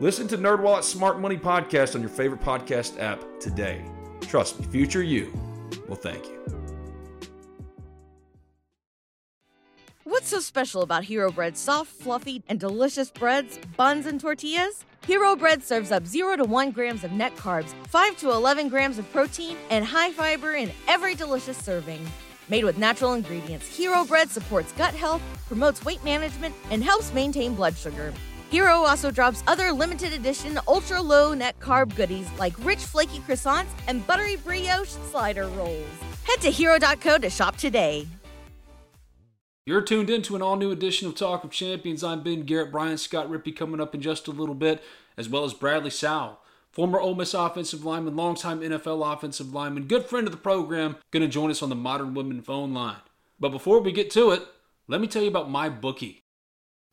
Listen to NerdWallet's Smart Money Podcast on your favorite podcast app today. Trust me, future you will thank you. What's so special about Hero Bread's soft, fluffy, and delicious breads, buns, and tortillas? Hero Bread serves up 0 to 1 grams of net carbs, 5 to 11 grams of protein, and high fiber in every delicious serving. Made with natural ingredients, Hero Bread supports gut health, promotes weight management, and helps maintain blood sugar. Hero also drops other limited edition ultra low net carb goodies like rich flaky croissants and buttery brioche slider rolls. Head to hero.co to shop today. You're tuned in to an all new edition of Talk of Champions. I'm Ben Garrett, Brian Scott Rippee coming up in just a little bit, as well as Bradley Sowell, former Ole Miss offensive lineman, longtime NFL offensive lineman, good friend of the program, going to join us on the Modern Woodmen phone line. But before we get to it, let me tell you about MyBookie.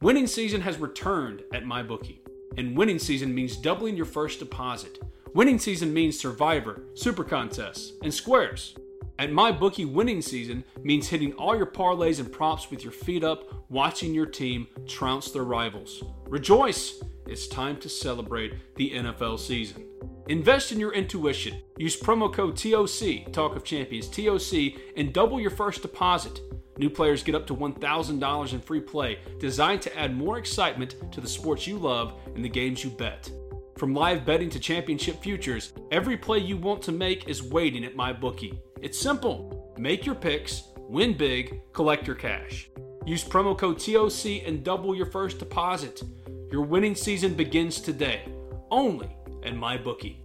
Winning season has returned at MyBookie, and winning season means doubling your first deposit. Winning season means Survivor, Super Contests, and Squares. At MyBookie, winning season means hitting all your parlays and props with your feet up, watching your team trounce their rivals. Rejoice! It's time to celebrate the NFL season. Invest in your intuition. Use promo code TOC, Talk of Champions, TOC, and double your first deposit. New players get up to $1,000 in free play, designed to add more excitement to the sports you love and the games you bet. From live betting to championship futures, every play you want to make is waiting at MyBookie. It's simple. Make your picks, win big, collect your cash. Use promo code TOC and double your first deposit. Your winning season begins today, only at MyBookie.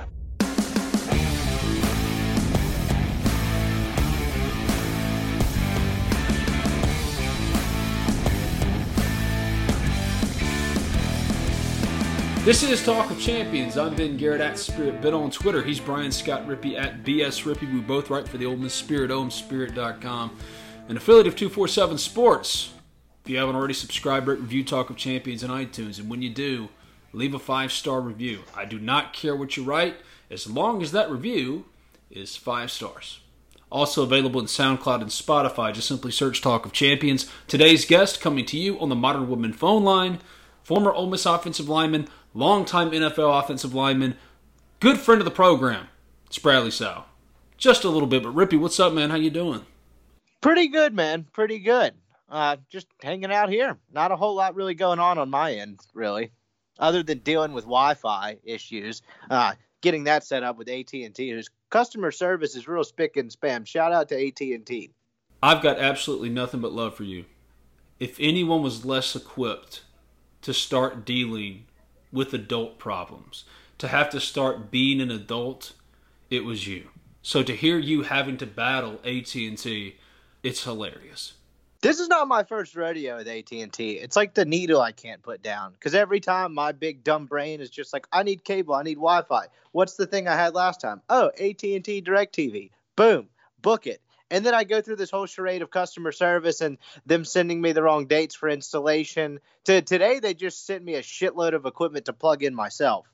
This is Talk of Champions. I'm Ben Garrett at Spirit Ben on Twitter. He's Brian Scott Rippee at BS Rippee. We both write for the Ole Miss Spirit, omspirit.com, an affiliate of 247 Sports. If you haven't already subscribed, rate, review Talk of Champions on iTunes. And when you do, leave a five star review. I do not care what you write as long as that review is five stars. Also available in SoundCloud and Spotify. Just simply search Talk of Champions. Today's guest coming to you on the Modern Woodmen phone line, former Ole Miss offensive lineman, longtime NFL offensive lineman, good friend of the program. Spradley Sowell. Just a little bit, but Rippee, what's up, man? How you doing? Pretty good, man. Pretty good. Uh, just hanging out here. Not a whole lot really going on on my end, really, other than dealing with Wi-Fi issues. Uh, getting that set up with AT&T, whose customer service is real spick and spam. Shout out to AT&T. I've got absolutely nothing but love for you. If anyone was less equipped to start dealing with adult problems, to have to start being an adult, it was you. So to hear you having to battle AT&T, it's hilarious. This is not my first rodeo with AT&T. It's like the needle I can't put down because every time my big dumb brain is just like, I need cable, I need Wi-Fi. What's the thing I had last time? Oh, AT&T DirecTV. Boom, book it. And then I go through this whole charade of customer service and them sending me the wrong dates for installation. To today, they just sent me a shitload of equipment to plug in myself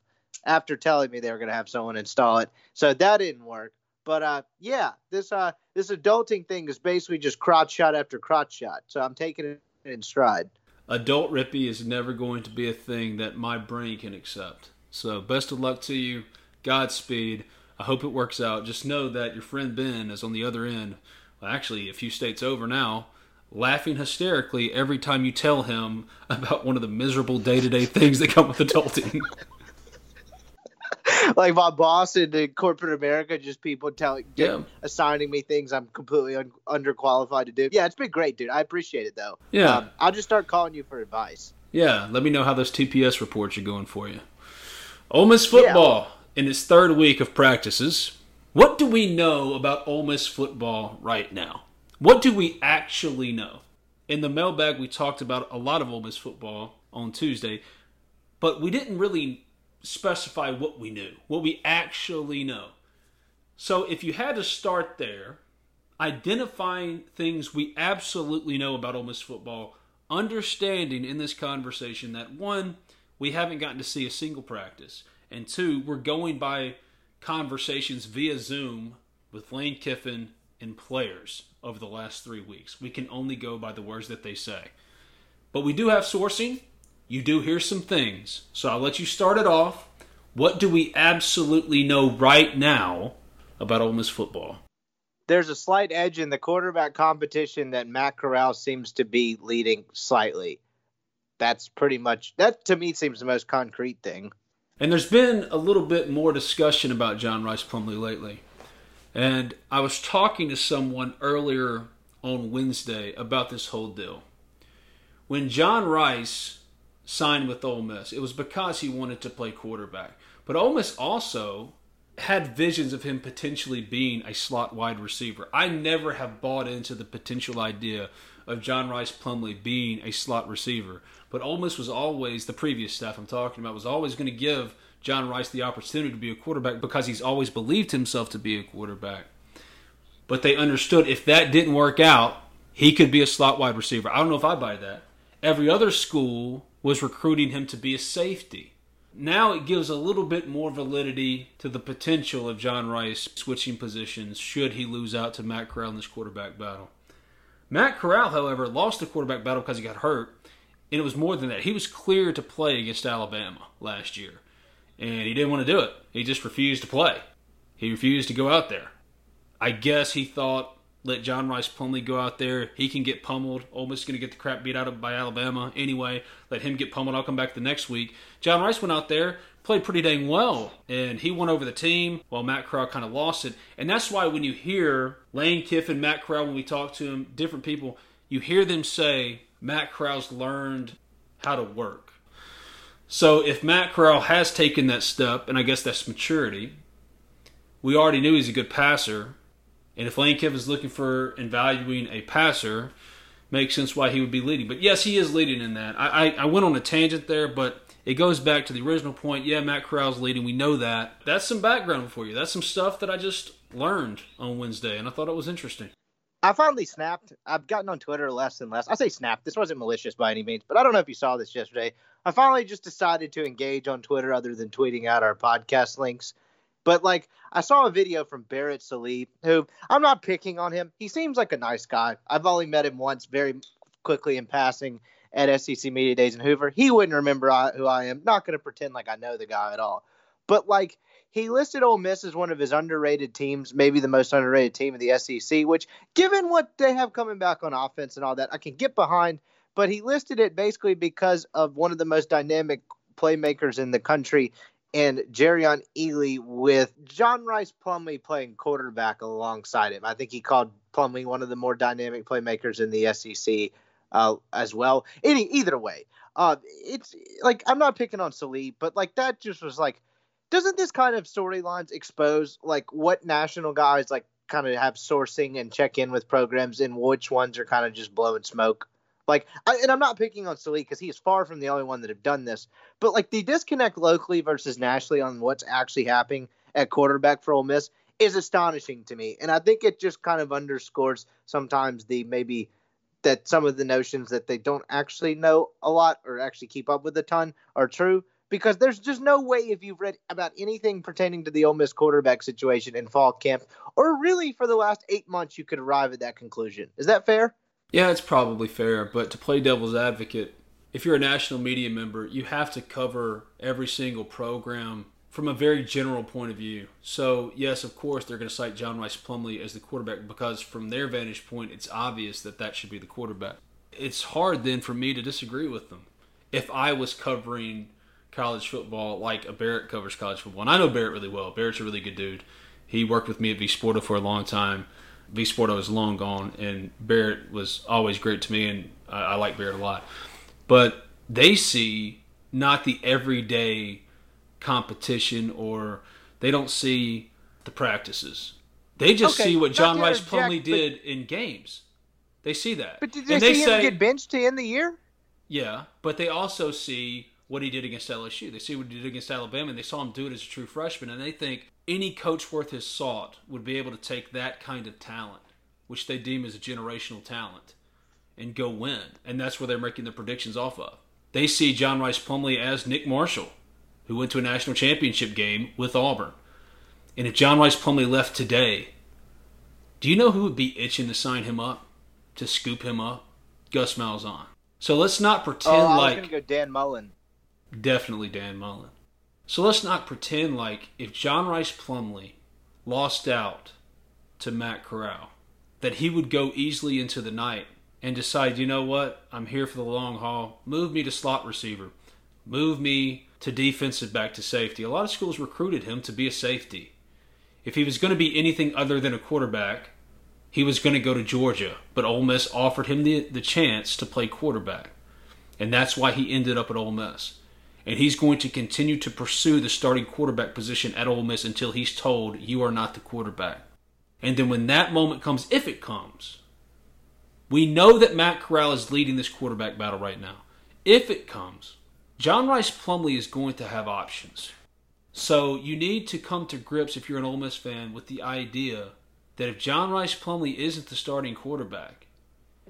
after telling me they were going to have someone install it. So that didn't work. But uh, yeah, this uh, this adulting thing is basically just crotch shot after crotch shot. So I'm taking it in stride. Adult Rippee is never going to be a thing that my brain can accept. So best of luck to you. Godspeed. I hope it works out. Just know that your friend Ben is on the other end, well, actually, a few states over now, laughing hysterically every time you tell him about one of the miserable day to day things that come with adulting. like my boss in the corporate America, just people telling, Yeah. assigning me things I'm completely un- underqualified to do. Yeah, it's been great, dude. I appreciate it though. Yeah. Um, I'll just start calling you for advice. Yeah, let me know how those TPS reports are going for you. Ole Miss football in its third week of practices. What do we know about Ole Miss football right now? What do we actually know? In the mailbag, we talked about a lot of Ole Miss football on Tuesday, but we didn't really specify what we knew, what we actually know. So if you had to start there, identifying things we absolutely know about Ole Miss football, understanding in this conversation that one, we haven't gotten to see a single practice, and two, we're going by conversations via Zoom with Lane Kiffin and players over the last three weeks. We can only go by the words that they say. But we do have sourcing. You do hear some things. So I'll let you start it off. What do we absolutely know right now about Ole Miss football? There's a slight edge in the quarterback competition that Matt Corral seems to be leading slightly. That's pretty much that to me seems the most concrete thing. And there's been a little bit more discussion about John Rhys Plumlee lately. And I was talking to someone earlier on Wednesday about this whole deal. When John Rhys signed with Ole Miss, it was because he wanted to play quarterback. But Ole Miss also had visions of him potentially being a slot wide receiver. I never have bought into the potential idea of John Rhys Plumlee being a slot receiver. But Ole Miss was always, the previous staff I'm talking about, was always going to give John Rhys the opportunity to be a quarterback because he's always believed himself to be a quarterback. But they understood if that didn't work out, he could be a slot wide receiver. I don't know if I buy that. Every other school was recruiting him to be a safety. Now it gives a little bit more validity to the potential of John Rhys switching positions should he lose out to Matt Corral in this quarterback battle. Matt Corral, however, lost the quarterback battle because he got hurt, and it was more than that. He was cleared to play against Alabama last year, and he didn't want to do it. He just refused to play. He refused to go out there. I guess he thought, let John Rhys Plumlee go out there. He can get pummeled. Ole Miss is going to get the crap beat out of by Alabama anyway. Let him get pummeled. I'll come back the next week. John Rhys went out there, played pretty dang well, and he won over the team while Matt Corral kind of lost it. And that's why when you hear Lane Kiffin, Matt Corral, when we talk to him, different people, you hear them say Matt Corral's learned how to work. So if Matt Corral has taken that step, and I guess that's maturity, we already knew he's a good passer. And if Lane Kiffin's looking for and valuing a passer, makes sense why he would be leading. But yes, he is leading in that. I, I, I went on a tangent there, but it goes back to the original point. Yeah, Matt Corral's leading. We know that. That's some background for you. That's some stuff that I just learned on Wednesday, and I thought it was interesting. I finally snapped. I've gotten on Twitter less and less. I say snapped. This wasn't malicious by any means, but I don't know if you saw this yesterday. I finally just decided to engage on Twitter other than tweeting out our podcast links. But like, I saw a video from Barrett Sallee, who I'm not picking on him. He seems like a nice guy. I've only met him once, very quickly in passing at SEC Media Days in Hoover. He wouldn't remember I, who I am. Not going to pretend like I know the guy at all. But like, he listed Ole Miss as one of his underrated teams, maybe the most underrated team in the SEC. Which, given what they have coming back on offense and all that, I can get behind. But he listed it basically because of one of the most dynamic playmakers in the country and Jerrion Ealy with John Rhys Plumlee playing quarterback alongside him. I think he called Plumlee one of the more dynamic playmakers in the SEC uh, as well. Any either way, uh, it's like I'm not picking on Sallee, but like that just was like, doesn't this kind of storylines expose like what national guys like kind of have sourcing and check in with programs and which ones are kind of just blowing smoke? Like, I, and I'm not picking on Sallee because he is far from the only one that have done this. But like the disconnect locally versus nationally on what's actually happening at quarterback for Ole Miss is astonishing to me, and I think it just kind of underscores sometimes the maybe that some of the notions that they don't actually know a lot or actually keep up with a ton are true. Because there's just no way if you've read about anything pertaining to the Ole Miss quarterback situation in fall camp, or really for the last eight months, you could arrive at that conclusion. Is that fair? Yeah, it's probably fair, but to play devil's advocate, if you're a national media member, you have to cover every single program from a very general point of view. So, yes, of course, they're going to cite John Rhys Plumlee as the quarterback because, from their vantage point, it's obvious that that should be the quarterback. It's hard then for me to disagree with them. If I was covering college football like a Barrett covers college football, and I know Barrett really well, Barrett's a really good dude. He worked with me at V Sporta for a long time. V Sporta was long gone, and Barrett was always great to me, and I, I like Barrett a lot. But they see not the everyday competition or they don't see the practices. They just Okay, see what John Rhys interject, Plumlee but- did in games. They see that. But did they and see they him say, get benched to end the year? yeah, but they also see what he did against LSU. They see what he did against Alabama, and they saw him do it as a true freshman. And they think any coach worth his salt would be able to take that kind of talent, which they deem as a generational talent, and go win. And that's where they're making their predictions off of. They see John Rhys Plumlee as Nick Marshall, who went to a national championship game with Auburn. And if John Rhys Plumlee left today, do you know who would be itching to sign him up, to scoop him up? Gus Malzahn. So let's not pretend Oh, I was like gonna go Dan Mullen. definitely Dan Mullen. So let's not pretend like if John Rhys Plumlee lost out to Matt Corral, that he would go easily into the night and decide, you know what, I'm here for the long haul. Move me to slot receiver. Move me to defensive back to safety. A lot of schools recruited him to be a safety. If he was going to be anything other than a quarterback, he was going to go to Georgia, but Ole Miss offered him the, the chance to play quarterback. And that's why he ended up at Ole Miss. And he's going to continue to pursue the starting quarterback position at Ole Miss until he's told, you are not the quarterback. And then when that moment comes, if it comes, we know that Matt Corral is leading this quarterback battle right now. If it comes, John Rhys Plumlee is going to have options. So you need to come to grips, if you're an Ole Miss fan, with the idea that if John Rhys Plumlee isn't the starting quarterback,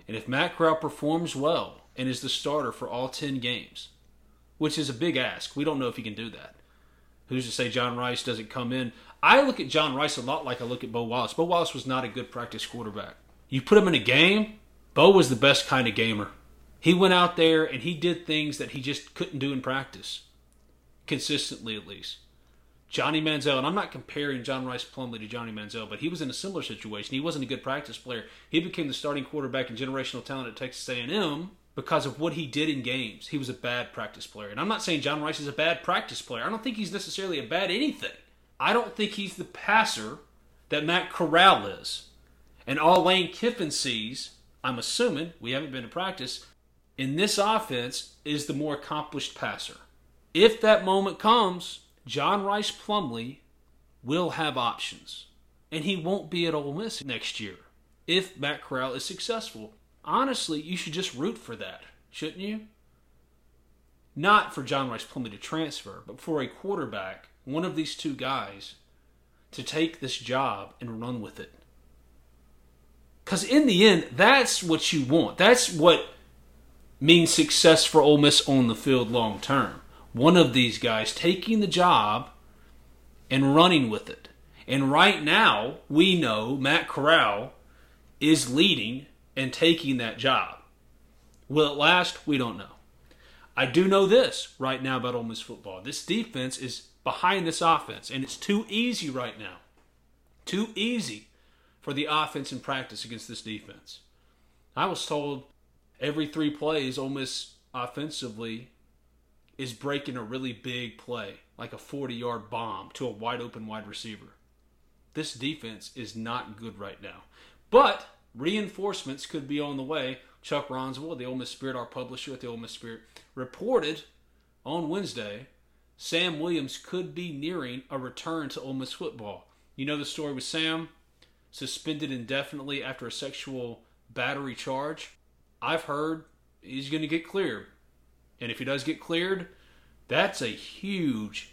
and if Matt Corral performs well and is the starter for all 10 games, which is a big ask, we don't know if he can do that. Who's to say John Rhys doesn't come in? I look at John Rhys a lot like I look at Bo Wallace. Bo Wallace was not a good practice quarterback. You put him in a game, Bo was the best kind of gamer. He went out there and he did things that he just couldn't do in practice, consistently at least. Johnny Manziel, and I'm not comparing John Rhys Plumlee to Johnny Manziel, but he was in a similar situation. He wasn't a good practice player. He became the starting quarterback and generational talent at Texas A&M because of what he did in games. He was a bad practice player. And I'm not saying John Rhys is a bad practice player. I don't think he's necessarily a bad anything. I don't think he's the passer that Matt Corral is. And all Lane Kiffin sees, I'm assuming, we haven't been to practice, in this offense is the more accomplished passer. If that moment comes, John Rhys Plumlee will have options. And he won't be at Ole Miss next year if Matt Corral is successful. Honestly, you should just root for that, shouldn't you? Not for John Rhys Plumlee to transfer, but for a quarterback, one of these two guys, to take this job and run with it. Because in the end, that's what you want. That's what means success for Ole Miss on the field long term. One of these guys taking the job and running with it. And right now, we know Matt Corral is leading and taking that job. Will it last? We don't know. I do know this right now about Ole Miss football. This defense is behind this offense, and it's too easy right now. Too easy for the offense in practice against this defense. I was told every three plays, Ole Miss offensively is breaking a really big play, like a 40 yard bomb to a wide open wide receiver. This defense is not good right now. But reinforcements could be on the way. Chuck Rounsaville, the Ole Miss Spirit, our publisher at the Ole Miss Spirit, reported on Wednesday Sam Williams could be nearing a return to Ole Miss football. You know the story with Sam? Suspended indefinitely after a sexual battery charge. I've heard he's going to get cleared. And if he does get cleared, that's a huge,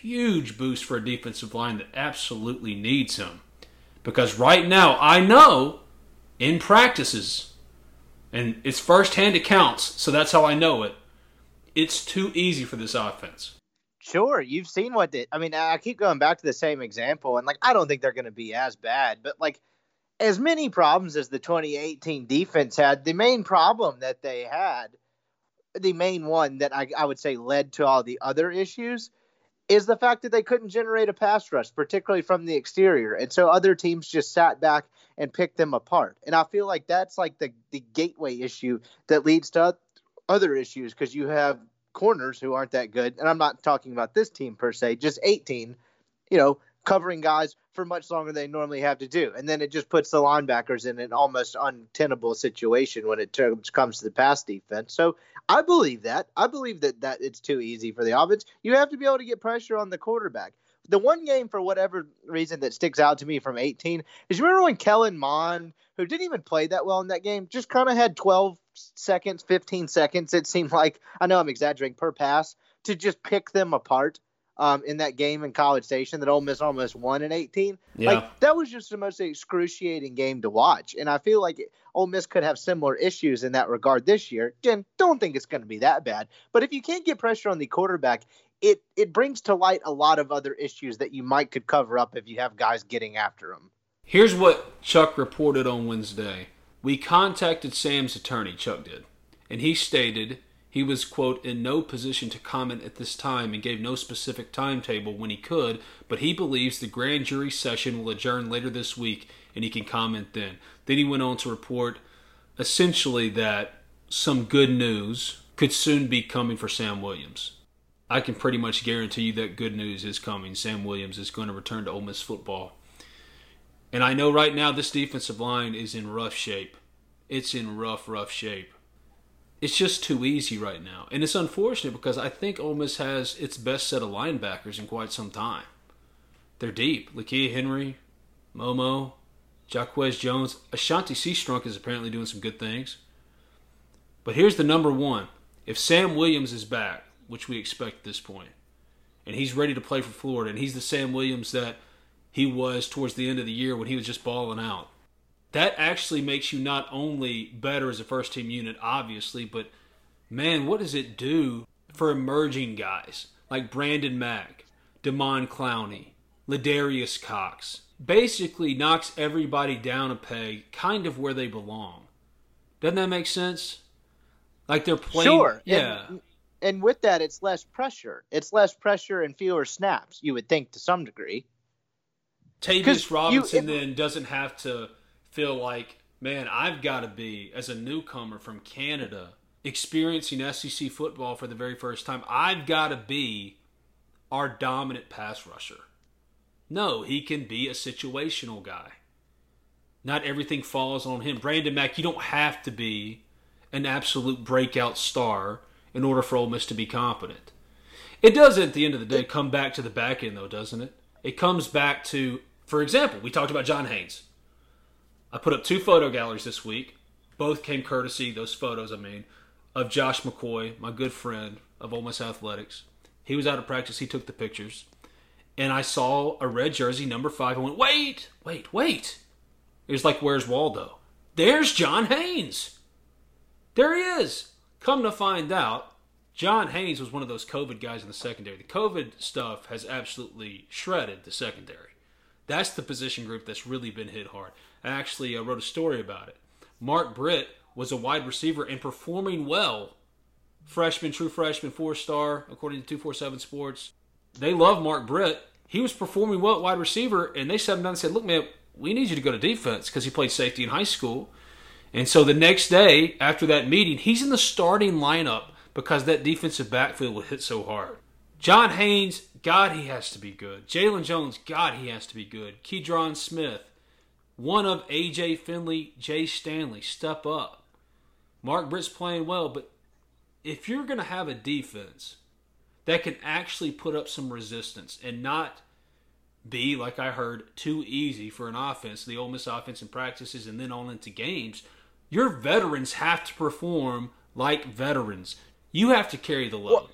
huge boost for a defensive line that absolutely needs him. Because right now, I know in practices, and it's firsthand accounts, so that's how I know it, it's too easy for this offense. Sure, you've seen what did. I mean, I keep going back to the same example, and like I don't think they're going to be as bad, but like as many problems as the 2018 defense had, the main problem that they had, the main one that I, I would say led to all the other issues, is the fact that they couldn't generate a pass rush, particularly from the exterior. And so other teams just sat back and picked them apart. And I feel like that's like the, the gateway issue that leads to other issues because you have corners who aren't that good. And I'm not talking about this team per se, just 18, you know, covering guys for much longer than they normally have to do. And then it just puts the linebackers in an almost untenable situation when it comes to the pass defense. So I believe that. I believe that, that it's too easy for the offense. You have to be able to get pressure on the quarterback. The one game, for whatever reason, that sticks out to me from 18 is you remember when Kellen Mond, who didn't even play that well in that game, just kind of had 12 seconds, 15 seconds, it seemed like, I know I'm exaggerating, per pass, to just pick them apart um, in that game in College Station that Ole Miss almost won in 18. Yeah. Like that was just the most excruciating game to watch, and I feel like Ole Miss could have similar issues in that regard this year. Again, don't think it's going to be that bad, but if you can't get pressure on the quarterback, it it brings to light a lot of other issues that you might could cover up if you have guys getting after them. Here's what Chuck reported on Wednesday. We contacted Sam's attorney, Chuck did, and he stated he was, quote, in no position to comment at this time and gave no specific timetable when he could, but he believes the grand jury session will adjourn later this week and he can comment then. Then he went on to report essentially that some good news could soon be coming for Sam Williams. I can pretty much guarantee you that good news is coming. Sam Williams is going to return to Ole Miss football. And I know right now this defensive line is in rough shape. It's in rough, rough shape it's just too easy right now. And it's unfortunate because I think Ole Miss has its best set of linebackers in quite some time. They're deep. Lakia Henry, Momo, Jaquez Jones. Ashanti Cistrunk is apparently doing some good things. But here's the number one. If Sam Williams is back, which we expect at this point, and he's ready to play for Florida, and he's the Sam Williams that he was towards the end of the year when he was just balling out, that actually makes you not only better as a first team unit, obviously, but man, what does it do for emerging guys like Brandon Mack, Demon Clowney, Ladarius Cox? Basically knocks everybody down a peg, kind of where they belong. Doesn't that make sense? Like they're playing. Sure. Yeah. And, and with that, it's less pressure. It's less pressure and fewer snaps, you would think, to some degree. Tavius Robinson you, it, then doesn't have to feel like, man, I've got to be, as a newcomer from Canada, experiencing SEC football for the very first time, I've got to be our dominant pass rusher. No, he can be a situational guy. Not everything falls on him. Brandon Mack, you don't have to be an absolute breakout star in order for Ole Miss to be competent. It does, at the end of the day, come back to the back end, though, doesn't it? It comes back to, for example, we talked about John Haynes. I put up two photo galleries this week. Both came courtesy, those photos I mean, of Josh McCoy, my good friend of Ole Miss Athletics. He was out of practice. He took the pictures. And I saw a red jersey, number five. I went, wait, wait, wait. It was like, where's Waldo? There's John Haynes. There he is. Come to find out, John Haynes was one of those COVID guys in the secondary. The COVID stuff has absolutely shredded the secondary. That's the position group that's really been hit hard. Actually uh, wrote a story about it. Mark Britt was a wide receiver and performing well. Freshman, true freshman, four star, according to 247 Sports. They love Mark Britt. He was performing well at wide receiver, and they sat him down and said, Look, man, we need you to go to defense because he played safety in high school. And so the next day, after that meeting, he's in the starting lineup because that defensive backfield would hit so hard. John Haynes, God, he has to be good. Jalen Jones, God, he has to be good. Keydron Smith, one of AJ Finley, Jay Stanley, step up. Mark Britt's playing well, but if you're going to have a defense that can actually put up some resistance and not be, like I heard, too easy for an offense, the Ole Miss offense in practices and then on into games, your veterans have to perform like veterans. You have to carry the load. Well,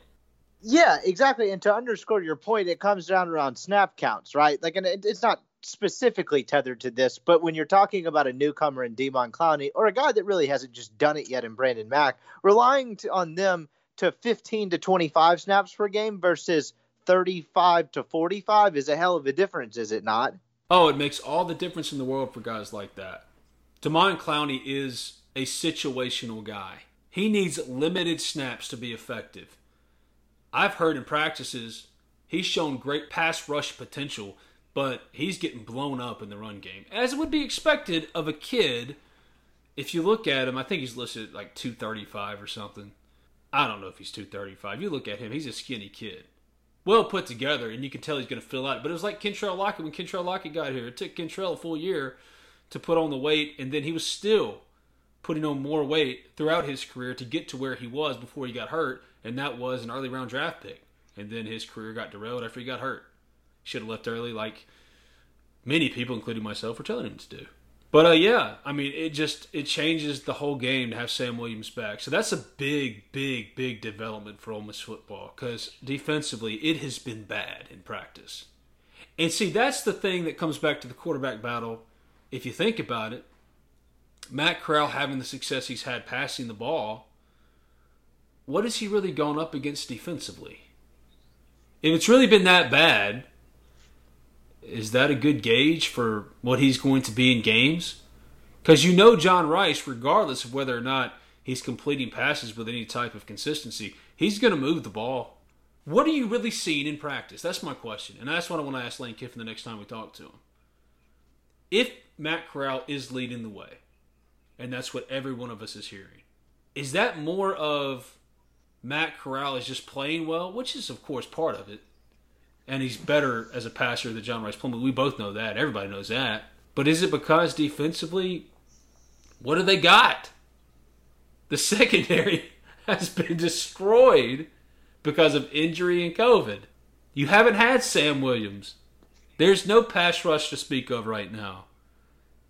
yeah, exactly. And to underscore your point, it comes down around snap counts, right? Like, and it's not specifically tethered to this, but when you're talking about a newcomer in Demon Clowney or a guy that really hasn't just done it yet in Brandon Mack, relying to, on them to 15 to 25 snaps per game versus 35 to 45 is a hell of a difference, is it not? Oh, it makes all the difference in the world for guys like that. Demon Clowney is a situational guy. He needs limited snaps to be effective. I've heard in practices He's shown great pass rush potential, but he's getting blown up in the run game, as would be expected of a kid. If you look at him, I think he's listed like 235 or something. I don't know if he's 235. You look at him, he's a skinny kid. Well put together, and you can tell he's going to fill out. But it was like Kentrell Lockett when Kentrell Lockett got here. It took Kentrell a full year to put on the weight, and then he was still putting on more weight throughout his career to get to where he was before he got hurt, and that was an early round draft pick. And then his career got derailed after he got hurt. Should have left early, like many people, including myself, were telling him to do. But uh, yeah, I mean, it just it changes the whole game to have Sam Williams back. So that's a big, big, big development for Ole Miss football because defensively it has been bad in practice. And see, that's the thing that comes back to the quarterback battle. If you think about it, Matt Corral having the success he's had passing the ball, what has he really gone up against defensively? If it's really been that bad, is that a good gauge for what he's going to be in games? Because you know John Rhys, regardless of whether or not he's completing passes with any type of consistency, he's going to move the ball. What are you really seeing in practice? That's my question. And that's what I want to ask Lane Kiffin the next time we talk to him. If Matt Corral is leading the way, and that's what every one of us is hearing, is that more of Matt Corral is just playing well, which is, of course, part of it, and he's better as a passer than John Rhys Plumlee. We both know that. Everybody knows that. But is it because defensively, what do they got? The secondary has been destroyed because of injury and COVID. You haven't had Sam Williams. There's no pass rush to speak of right now.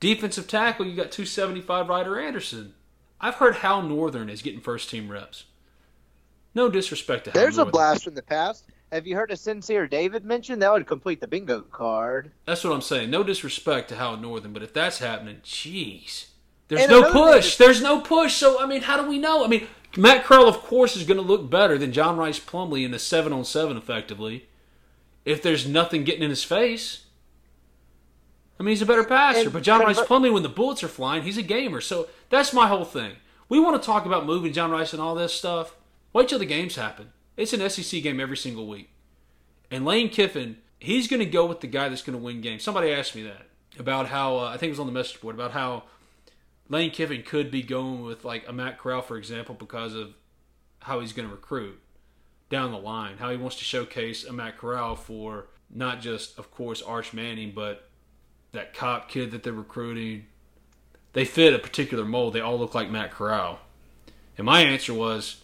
Defensive tackle, you got 275 Ryder Anderson. I've heard Hal Northern is getting first team reps. No disrespect to Hal There's Northern. a blast from the past. Have you heard of Sincere David mentioned? That would complete the bingo card. That's what I'm saying. No disrespect to Howard Northern, but if that's happening, jeez. There's And no push. There's no push. So, I mean, how do we know? I mean, Matt Corral, of course, is going to look better than John Rhys Plumlee in a 7 on 7 effectively if there's nothing getting in his face. I mean, he's a better passer, And but John Rhys Plumlee, when the bullets are flying, he's a gamer. So that's my whole thing. We want to talk about moving John Rhys and all this stuff. Wait till the games happen. It's an SEC game every single week. And Lane Kiffin, he's going to go with the guy that's going to win games. Somebody asked me that about how uh, I think it was on the message board about how Lane Kiffin could be going with like a Matt Corral, for example, because of how he's going to recruit down the line. How he wants to showcase a Matt Corral for not just, of course, Arch Manning, but that cop kid that they're recruiting. They fit a particular mold. They all look like Matt Corral. And my answer was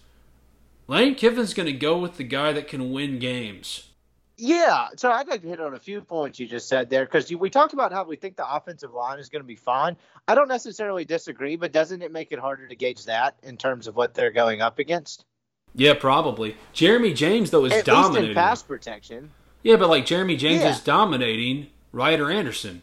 Lane Kiffin's going to go with the guy that can win games. Yeah, so I'd like to hit on a few points you just said there because we talked about how we think the offensive line is going to be fine. I don't necessarily disagree, but doesn't it make it harder to gauge that in terms of what they're going up against? Yeah, probably. Jeremy James though is At least dominating. in pass protection. yeah, but like Jeremy James Yeah. is dominating Ryder Anderson.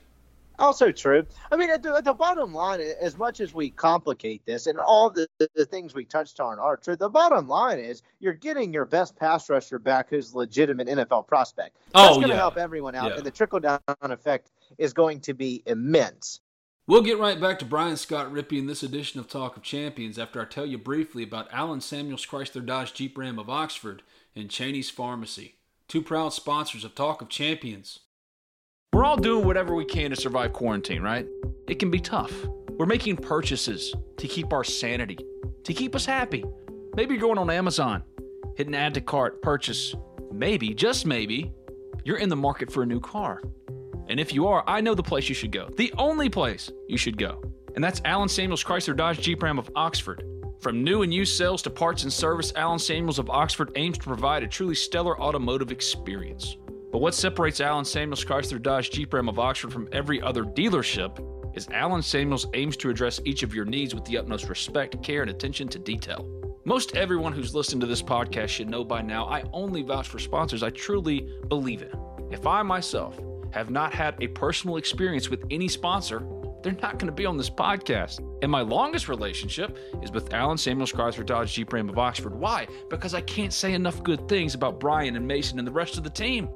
Also true. I mean, at the, at the bottom line, as much as we complicate this and all the, the things we touched on are true, the bottom line is you're getting your best pass rusher back who's a legitimate NFL prospect. Oh, That's Oh, going to yeah. help everyone out, Yeah. and the trickle down effect is going to be immense. We'll get right back to Brian Scott Rippee in this edition of Talk of Champions after I tell you briefly about Alan Samuels Chrysler Dodge Jeep Ram of Oxford and Cheney's Pharmacy, two proud sponsors of Talk of Champions. We're all doing whatever we can to survive quarantine, right? It can be tough. We're making purchases to keep our sanity, to keep us happy. Maybe you're going on Amazon, hit an add to cart, purchase. Maybe, just maybe, you're in the market for a new car. And if you are, I know the place you should go. The only place you should go. And that's Alan Samuels Chrysler Dodge Jeep Ram of Oxford. From new and used sales to parts and service, Alan Samuels of Oxford aims to provide a truly stellar automotive experience. But what separates Alan Samuels Chrysler Dodge Jeep Ram of Oxford from every other dealership is Alan Samuels aims to address each of your needs with the utmost respect, care, and attention to detail. Most everyone who's listened to this podcast should know by now I only vouch for sponsors I truly believe in. If I myself have not had a personal experience with any sponsor, they're not going to be on this podcast. And my longest relationship is with Alan Samuels Chrysler Dodge Jeep Ram of Oxford. Why? Because I can't say enough good things about Brian and Mason and the rest of the team.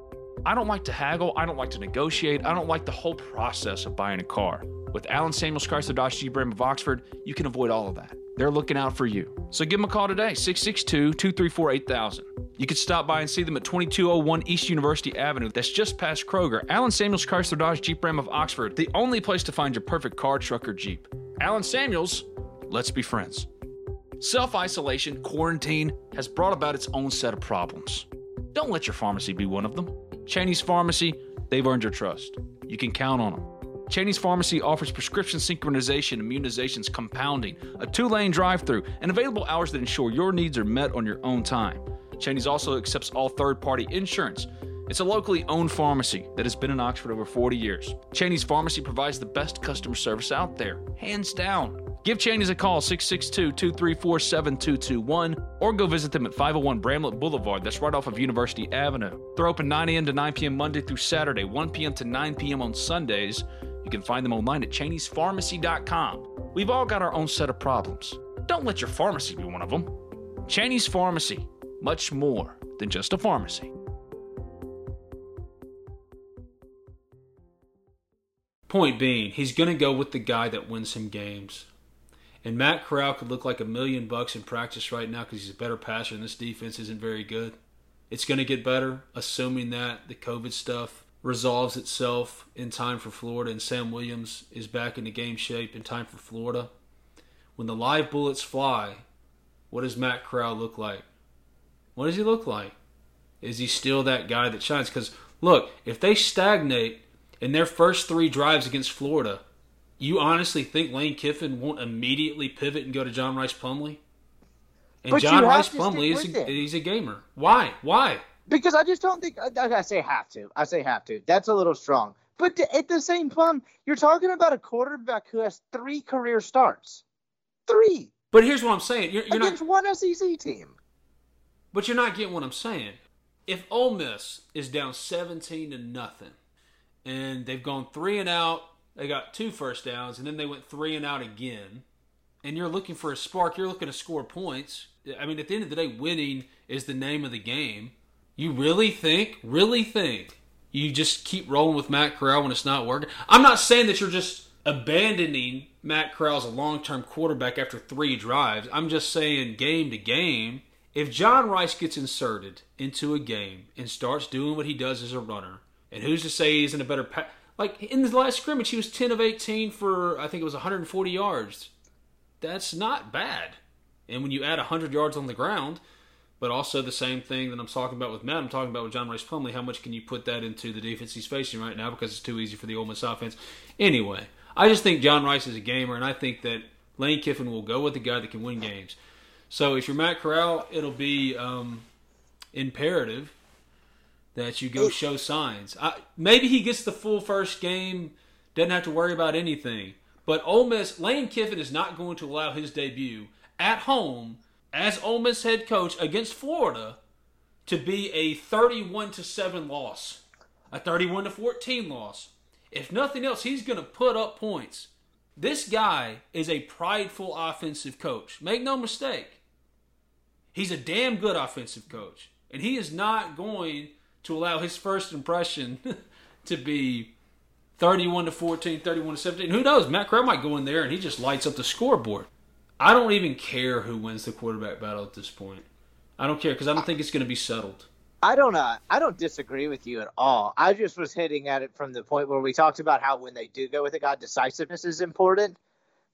I don't like to haggle. I don't like to negotiate. I don't like the whole process of buying a car. With Alan Samuels Chrysler Dodge Jeep Ram of Oxford, you can avoid all of that. They're looking out for you. So give them a call today, 662 234 8000. You could stop by and see them at 2201 East University Avenue. That's just past Kroger. Alan Samuels Chrysler Dodge Jeep Ram of Oxford, the only place to find your perfect car, truck, or Jeep. Alan Samuels, let's be friends. Self isolation, quarantine has brought about its own set of problems. Don't let your pharmacy be one of them. Cheney's Pharmacy, they've earned your trust. You can count on them. Cheney's Pharmacy offers prescription synchronization, immunizations, compounding, a two lane drive through, and available hours that ensure your needs are met on your own time. Cheney's also accepts all third party insurance. It's a locally owned pharmacy that has been in Oxford over 40 years. Cheney's Pharmacy provides the best customer service out there, hands down. Give Cheney's a call, 662 234 7221, or go visit them at 501 Bramlett Boulevard. That's right off of University Avenue. They're open 9 a.m. to 9 p.m. Monday through Saturday, 1 p.m. to 9 p.m. on Sundays. You can find them online at Cheney'sPharmacy.com. We've all got our own set of problems. Don't let your pharmacy be one of them. Cheney's Pharmacy much more than just a pharmacy. Point being, he's going to go with the guy that wins him games. And Matt Corral could look like a million bucks in practice right now because he's a better passer and this defense isn't very good. It's going to get better, assuming that the COVID stuff resolves itself in time for Florida and Sam Williams is back into game shape in time for Florida. When the live bullets fly, what does Matt Corral look like? What does he look like? Is he still that guy that shines? Because look, if they stagnate in their first three drives against Florida, you honestly think Lane Kiffin won't immediately pivot and go to John Rhys Plumlee? And But John Rhys Plumlee is a, he's a gamer. Why? Why? Because I just don't think I, I say have to. I say have to. That's a little strong. But at the same time, you're talking about a quarterback who has three career starts, three But here's what I'm saying. You're, you're not. against one SEC team. But you're not getting what I'm saying. If Ole Miss is down 17 to nothing, and they've gone three and out, they got two first downs, and then they went three and out again, and you're looking for a spark, you're looking to score points. I mean, at the end of the day, winning is the name of the game. You really think, really think, you just keep rolling with Matt Corral when it's not working? I'm not saying that you're just abandoning Matt Corral as a long term quarterback after three drives. I'm just saying, game to game, if John Rhys gets inserted into a game and starts doing what he does as a runner, and who's to say he's in a better pa- like in the last scrimmage he was 10 of 18 for I think it was 140 yards. That's not bad. And when you add 100 yards on the ground, but also the same thing that I'm talking about with Matt, I'm talking about with John Rhys Plumlee. How much can you put that into the defense he's facing right now because it's too easy for the Ole Miss offense? Anyway, I just think John Rhys is a gamer, and I think that Lane Kiffin will go with the guy that can win games. So if you're Matt Corral, it'll be um, imperative that you go oh. show signs. I, maybe he gets the full first game, doesn't have to worry about anything. But Ole Miss, Lane Kiffin is not going to allow his debut at home as Ole Miss head coach against Florida to be a 31 to 7 loss, a 31 to 14 loss. If nothing else, he's going to put up points. This guy is a prideful offensive coach. Make no mistake. He's a damn good offensive coach. And he is not going to allow his first impression to be 31 to 14, 31 to 17. Who knows? Matt Corral might go in there and he just lights up the scoreboard. I don't even care who wins the quarterback battle at this point. I don't care because I don't think it's going to be settled. I don't uh, I don't disagree with you at all. I just was hitting at it from the point where we talked about how when they do go with it, God, decisiveness is important.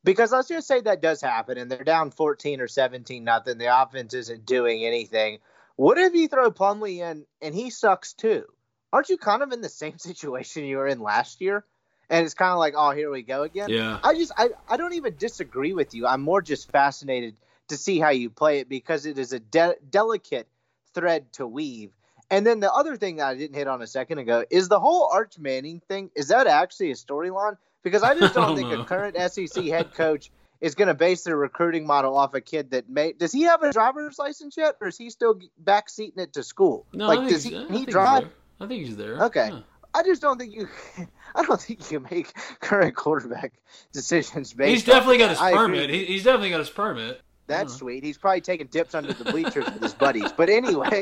Because let's just say that does happen and they're down 14 or 17 nothing. The offense isn't doing anything. What if you throw Plumlee in and he sucks too? Aren't you kind of in the same situation you were in last year? And it's kind of like, oh, here we go again. Yeah. I just I, I don't even disagree with you. I'm more just fascinated to see how you play it because it is a de- delicate thread to weave. And then the other thing that I didn't hit on a second ago is the whole Arch Manning thing. Is that actually a storyline? Because I just don't Oh, think no. a current SEC head coach is going to base their recruiting model off a kid that may. Does he have a driver's license yet, or is he still backseating it to school? No, like, I think does he's- he, I he think he's drive? there. I think he's there. Okay. Yeah. I just don't think you. I don't think you make current quarterback decisions based. He's definitely got his I permit. He, he's definitely got his permit. That's sweet. He's probably taking dips under the bleachers with his buddies. But anyway,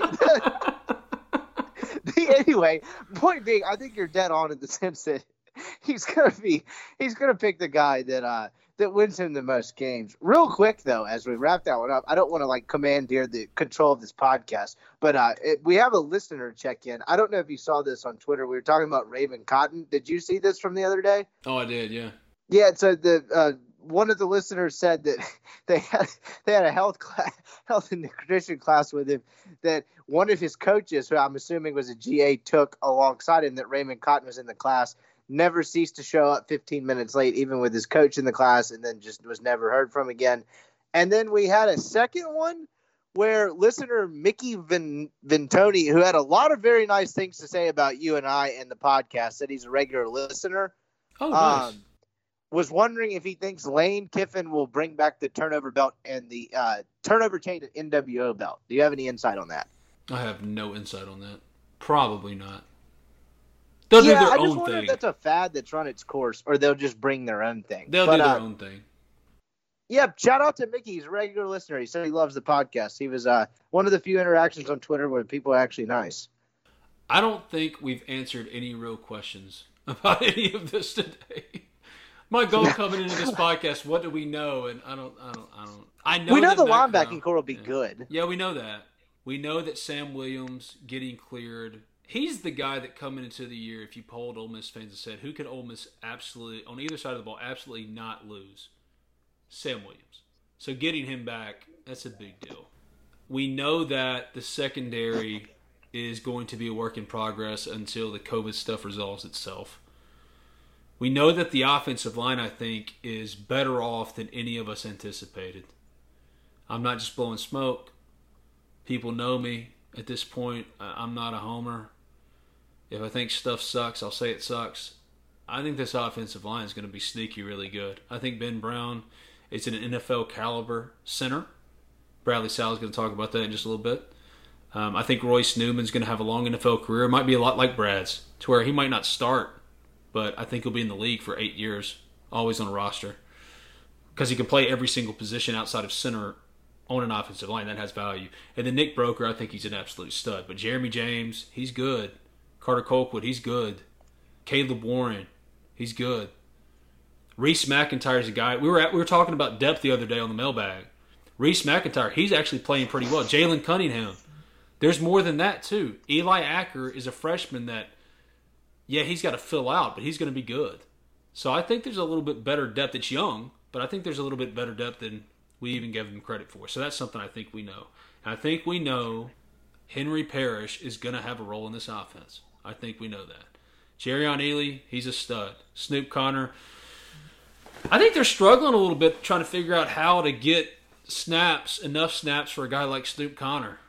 anyway, point being, I think you're dead on in the sense that he's gonna be he's gonna pick the guy that uh that wins him the most games. Real quick though, as we wrap that one up, I don't want to like commandeer the control of this podcast, but uh it, we have a listener check in. I don't know if you saw this on Twitter. We were talking about Raven Cotton. Did you see this from the other day? Oh, I did. Yeah. Yeah. So the uh, one of the listeners said that they had they had a health class, health and nutrition class with him that one of his coaches, who I'm assuming was a GA, took alongside him. That Raymond Cotton was in the class, never ceased to show up 15 minutes late, even with his coach in the class, and then just was never heard from again. And then we had a second one where listener Mickey Vin- Vintoni, who had a lot of very nice things to say about you and I and the podcast, said he's a regular listener. Oh, nice. Um, was wondering if he thinks Lane Kiffin will bring back the turnover belt and the uh, turnover chain and NWO belt. Do you have any insight on that? I have no insight on that. Probably not. They'll yeah, do their I just wonder thing. if that's a fad that's run its course, or they'll just bring their own thing. They'll But, do their uh, own thing. Yeah, shout out to Mickey. He's a regular listener. He said he loves the podcast. He was uh, one of the few interactions on Twitter where people are actually nice. I don't think we've answered any real questions about any of this today. My goal coming into this podcast, what do we know? And I don't, I don't, I don't. I know we know the linebacking core will be yeah. good. Yeah, we know that. We know that Sam Williams getting cleared. He's the guy that coming into the year, if you polled Ole Miss fans and said, who can Ole Miss absolutely, on either side of the ball, absolutely not lose? Sam Williams. So getting him back, that's a big deal. We know that the secondary is going to be a work in progress until the COVID stuff resolves itself. We know that the offensive line, I think, is better off than any of us anticipated. I'm not just blowing smoke. People know me at this point. I'm not a homer. If I think stuff sucks, I'll say it sucks. I think this offensive line is going to be sneaky really good. I think Ben Brown is an NFL caliber center. Bradley Sowell is going to talk about that in just a little bit. Um, I think Royce Newman's going to have a long NFL career. It might be a lot like Brad's, to where he might not start, but I think he'll be in the league for eight years, always on a roster, because he can play every single position outside of center on an offensive line. That has value. And then Nick Broeker, I think he's an absolute stud. But Jeremy James, he's good. Carter Colquitt, he's good. Caleb Warren, he's good. Reese McIntyre's a guy. We were at, we were talking about depth the other day on the mailbag. Reese McIntyre, he's actually playing pretty well. Jalen Cunningham. There's more than that too. Eli Acker is a freshman that, yeah, he's got to fill out, but he's going to be good. So I think there's a little bit better depth. It's young, but I think there's a little bit better depth than we even gave him credit for. So that's something I think we know. And I think we know Henry Parrish is going to have a role in this offense. I think we know that. Jerrion Ealy, he's a stud. Snoop Conner, I think they're struggling a little bit trying to figure out how to get snaps, enough snaps for a guy like Snoop Conner,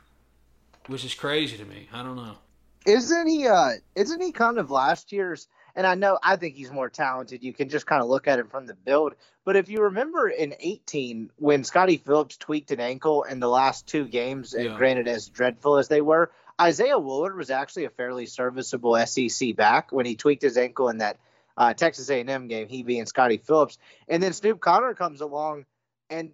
which is crazy to me. I don't know. Isn't he? Uh, isn't he kind of last year's? And I know I think he's more talented. You can just kind of look at him from the build. But if you remember in 18, when Scotty Phillips tweaked an ankle in the last two games, and granted as dreadful as they were, Isaiah Woullard was actually a fairly serviceable SEC back when he tweaked his ankle in that uh, Texas A&M game. He being Scotty Phillips, and then Snoop Conner comes along, and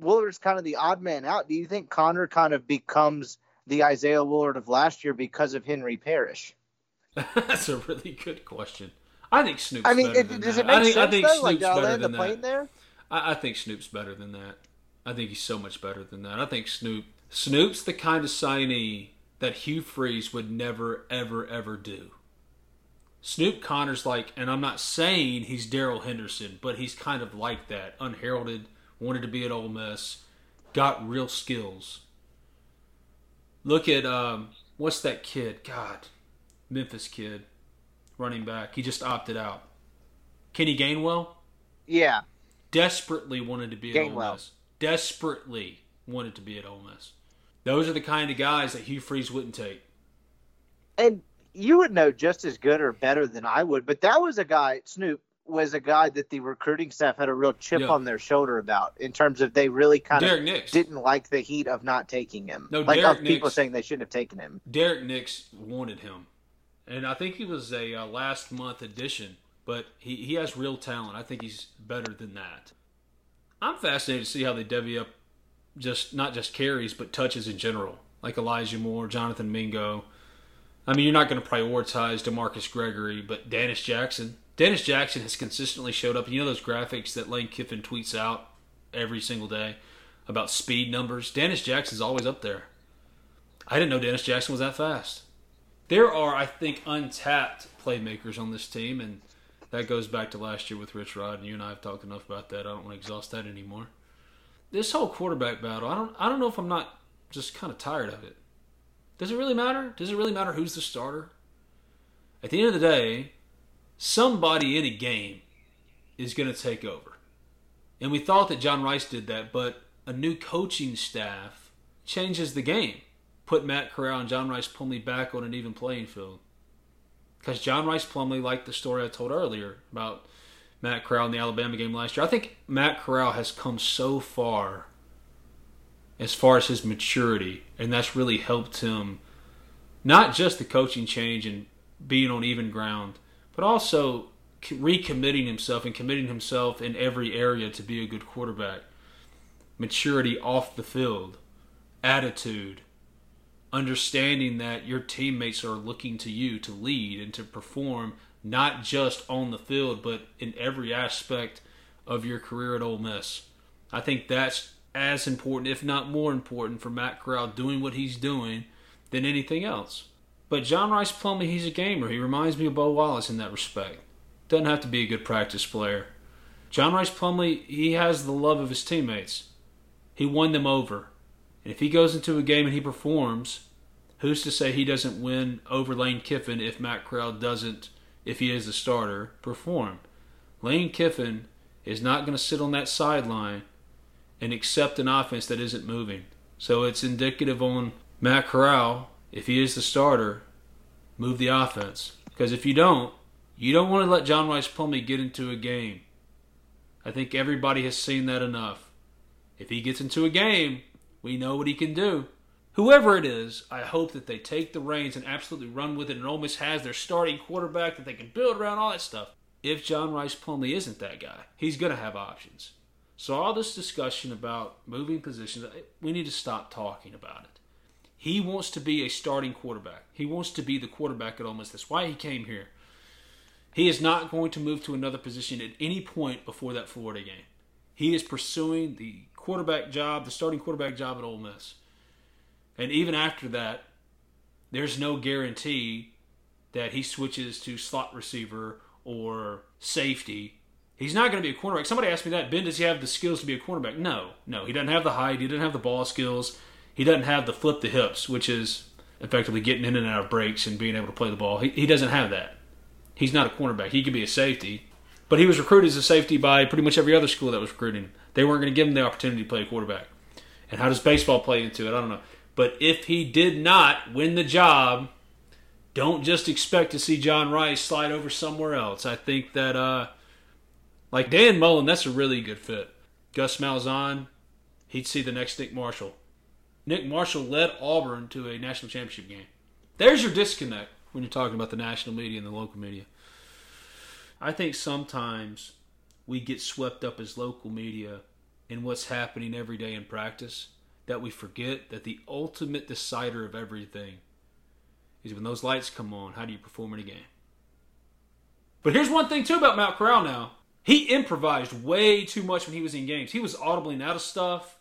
Woullard's kind of the odd man out. Do you think Conner kind of becomes the Isaiah Woullard of last year because of Henry Parrish? That's a really good question. I think Snoop. I mean, it, does that. it make I think, sense I think though? Snoop's Like, better than plane that. there? I, I think Snoop's better than that. I think he's so much better than that. I think Snoop Snoop's the kind of signee that Hugh Freeze would never, ever, ever do. Snoop Conner's like, and I'm not saying he's Darrell Henderson, but he's kind of like that. Unheralded, wanted to be at Ole Miss, got real skills. Look at um, what's that kid? God, Memphis kid, running back. He just opted out. Kenny Gainwell Yeah, desperately wanted to be at Ole Gainwell. Miss. Desperately wanted to be at Ole Miss. Those are the kind of guys that Hugh Freeze wouldn't take. and you would know just as good or better than I would. But that was a guy. Snoop was a guy that the recruiting staff had a real chip Yeah. on their shoulder about in terms of they really kind Derrick of Nix. didn't like the heat of not taking him. No, like Derrick of people Nix- saying they shouldn't have taken him. Derrick Nix wanted him, and I think he was a uh, last month addition, but he, he has real talent. I think he's better than that. I'm fascinated to see how they divvy up just not just carries but touches in general, like Elijah Moore, Jonathan Mingo. I mean, you're not going to prioritize Demarcus Gregory, but Dannis Jackson. Dannis Jackson has consistently showed up. You know those graphics that Lane Kiffin tweets out every single day about speed numbers? Dannis Jackson's always up there. I didn't know Dannis Jackson was that fast. There are, I think, untapped playmakers on this team, and that goes back to last year with Rich Rod, and you and I have talked enough about that. I don't want to exhaust that anymore. This whole quarterback battle, I don't, I don't know if I'm not just kind of tired of it. Does it really matter? Does it really matter who's the starter? At the end of the day, somebody in a game is going to take over. And we thought that John Rhys did that, but a new coaching staff changes the game. Put Matt Corral and John Rhys Plumlee back on an even playing field. Because John Rhys Plumlee, like the story I told earlier about Matt Corral in the Alabama game last year, I think Matt Corral has come so far as far as his maturity, and that's really helped him not just the coaching change and being on even ground, but also recommitting himself and committing himself in every area to be a good quarterback. Maturity off the field, attitude, understanding that your teammates are looking to you to lead and to perform not just on the field but in every aspect of your career at Ole Miss. I think that's as important, if not more important, for Matt Corral doing what he's doing than anything else. But John Rhys Plumlee, he's a gamer. He reminds me of Bo Wallace in that respect. Doesn't have to be a good practice player. John Rhys Plumlee, he has the love of his teammates. He won them over. And if he goes into a game and he performs, who's to say he doesn't win over Lane Kiffin if Matt Corral doesn't, if he is the starter, perform? Lane Kiffin is not going to sit on that sideline and accept an offense that isn't moving. So it's indicative on Matt Corral, if he is the starter, move the offense. Because if you don't, you don't want to let John Rhys Plumlee get into a game. I think everybody has seen that enough. If he gets into a game, we know what he can do. Whoever it is, I hope that they take the reins and absolutely run with it and Ole Miss has their starting quarterback that they can build around all that stuff. If John Rhys Plumlee isn't that guy, he's going to have options. So all this discussion about moving positions, we need to stop talking about it. He wants to be a starting quarterback. He wants to be the quarterback at Ole Miss. That's why he came here. He is not going to move to another position at any point before that Florida game. He is pursuing the quarterback job, the starting quarterback job at Ole Miss. And even after that, there's no guarantee that he switches to slot receiver or safety He's not going to be a cornerback. Somebody asked me that. Ben, does he have the skills to be a cornerback? No, no. He doesn't have the height. He doesn't have the ball skills. He doesn't have the flip the hips, which is effectively getting in and out of breaks and being able to play the ball. He, he doesn't have that. He's not a cornerback. He could be a safety. But he was recruited as a safety by pretty much every other school that was recruiting. They weren't going to give him the opportunity to play quarterback. And how does baseball play into it? I don't know. But if he did not win the job, don't just expect to see John Rhys slide over somewhere else. I think that uh, like Dan Mullen, that's a really good fit. Gus Malzahn, he'd see the next Nick Marshall. Nick Marshall led Auburn to a national championship game. There's your disconnect when you're talking about the national media and the local media. I think sometimes we get swept up as local media in what's happening every day in practice that we forget that the ultimate decider of everything is when those lights come on, how do you perform in a game? But here's one thing too about Matt Corral now. He improvised way too much when he was in games. He was audibling out of stuff,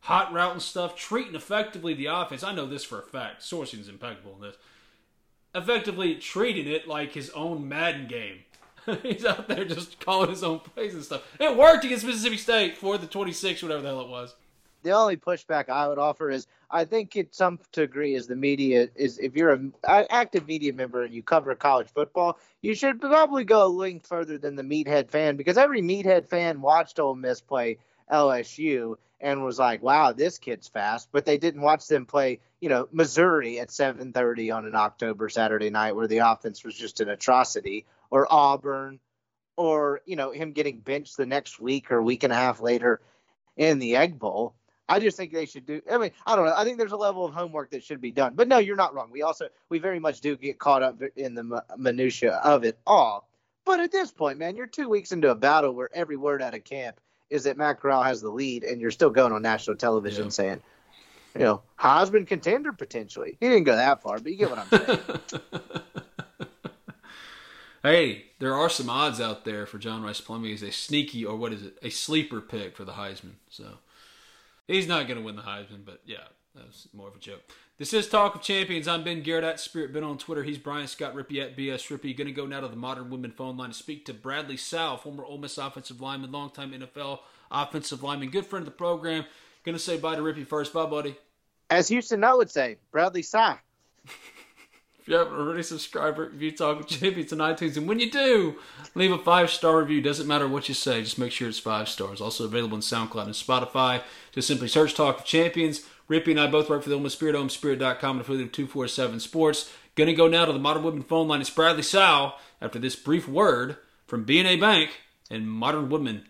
hot routing stuff, treating effectively the offense. I know this for a fact. Sourcing is impeccable in this. Effectively treating it like his own Madden game. He's out there just calling his own plays and stuff. It worked against Mississippi State for the 26, whatever the hell it was the only pushback I would offer is I think it's some degree is the media is if you're an active media member and you cover college football, you should probably go a link further than the meathead fan because every meathead fan watched Ole Miss play LSU and was like, "Wow, this kid's fast," but they didn't watch them play, you know, Missouri at 7:30 on an October Saturday night where the offense was just an atrocity, or Auburn, or you know him getting benched the next week or week and a half later in the Egg Bowl. I just think they should do. I mean, I don't know. I think there's a level of homework that should be done. But no, you're not wrong. We also we very much do get caught up in the minutia of it all. But at this point, man, you're two weeks into a battle where every word out of camp is that Matt Corral has the lead, and you're still going on national television yeah. saying, you know, Heisman contender potentially. He didn't go that far, but you get what I'm saying. Hey, there are some odds out there for John Rhys Plumlee as a sneaky, or what is it, a sleeper pick for the Heisman. So he's not going to win the Heisman, but yeah, that was more of a joke. This is Talk of Champions. I'm Ben Garrett at Spirit Ben on Twitter. He's Brian Scott Rippee at BS Rippee. Going to go now to the Modern Woodmen phone line to speak to Bradley Sowell, former Ole Miss offensive lineman, longtime NFL offensive lineman, good friend of the program. Going to say bye to Rippee first. Bye, buddy. As Houston I would say, Bradley Sowell. You haven't already subscribed, review Talk of Champions on iTunes. And when you do, leave a five star review. Doesn't matter what you say, just make sure it's five stars. Also available on SoundCloud and Spotify. Just simply search Talk of Champions. Rippee and I both work for the Ole Spirit, OleMissSpirit.com, and affiliate of 247 Sports. Gonna go now to the Modern Woodmen phone line. It's Bradley Sow after this brief word from BNA Bank and Modern Woodmen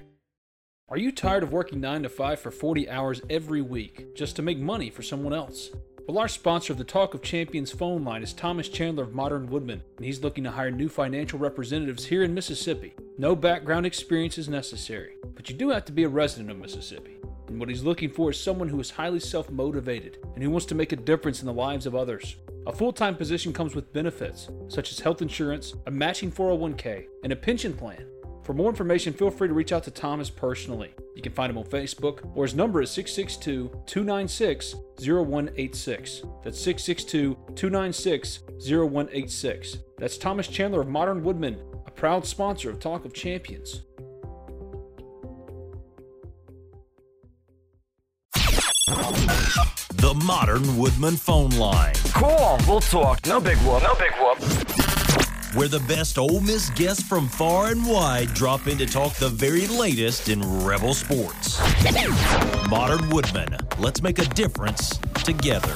Are you tired of working 9 to 5 for 40 hours every week just to make money for someone else? Well, our sponsor of the Talk of Champions phone line is Thomas Chandler of Modern Woodmen, and he's looking to hire new financial representatives here in Mississippi. No background experience is necessary, but you do have to be a resident of Mississippi. And what he's looking for is someone who is highly self motivated and who wants to make a difference in the lives of others. A full time position comes with benefits, such as health insurance, a matching 401k, and a pension plan. For more information, feel free to reach out to Thomas personally. You can find him on Facebook, or his number is 662 296 0186. That's 662 296 0186. That's Thomas Chandler of Modern Woodmen, a proud sponsor of Talk of Champions. The Modern Woodmen phone line. Cool, we'll talk. No big whoop. No big whoop. Where the best Ole Miss guests from far and wide drop in to talk the very latest in Rebel sports. Modern Woodmen, let's make a difference together.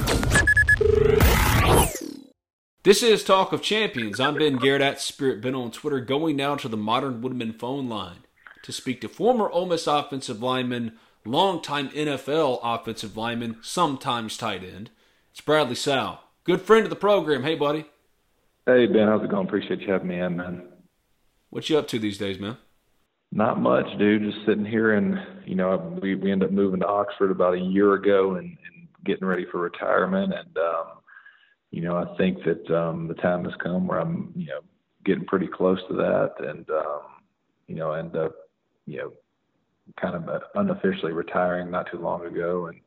This is Talk of Champions. I'm Ben Garrett at Spirit Ben on Twitter, going now to the Modern Woodmen phone line to speak to former Ole Miss offensive lineman, longtime NFL offensive lineman, sometimes tight end. It's Bradley Sowell, good friend of the program. Hey, buddy. Hey Ben, how's it going? Appreciate you having me in, man. What you up to these days, man? Not much, dude. Just sitting here, and you know, we we ended up moving to Oxford about a year ago, and, and getting ready for retirement. And um, you know, I think that um, the time has come where I'm, you know, getting pretty close to that, and um, you know, end up, you know, kind of unofficially retiring not too long ago, and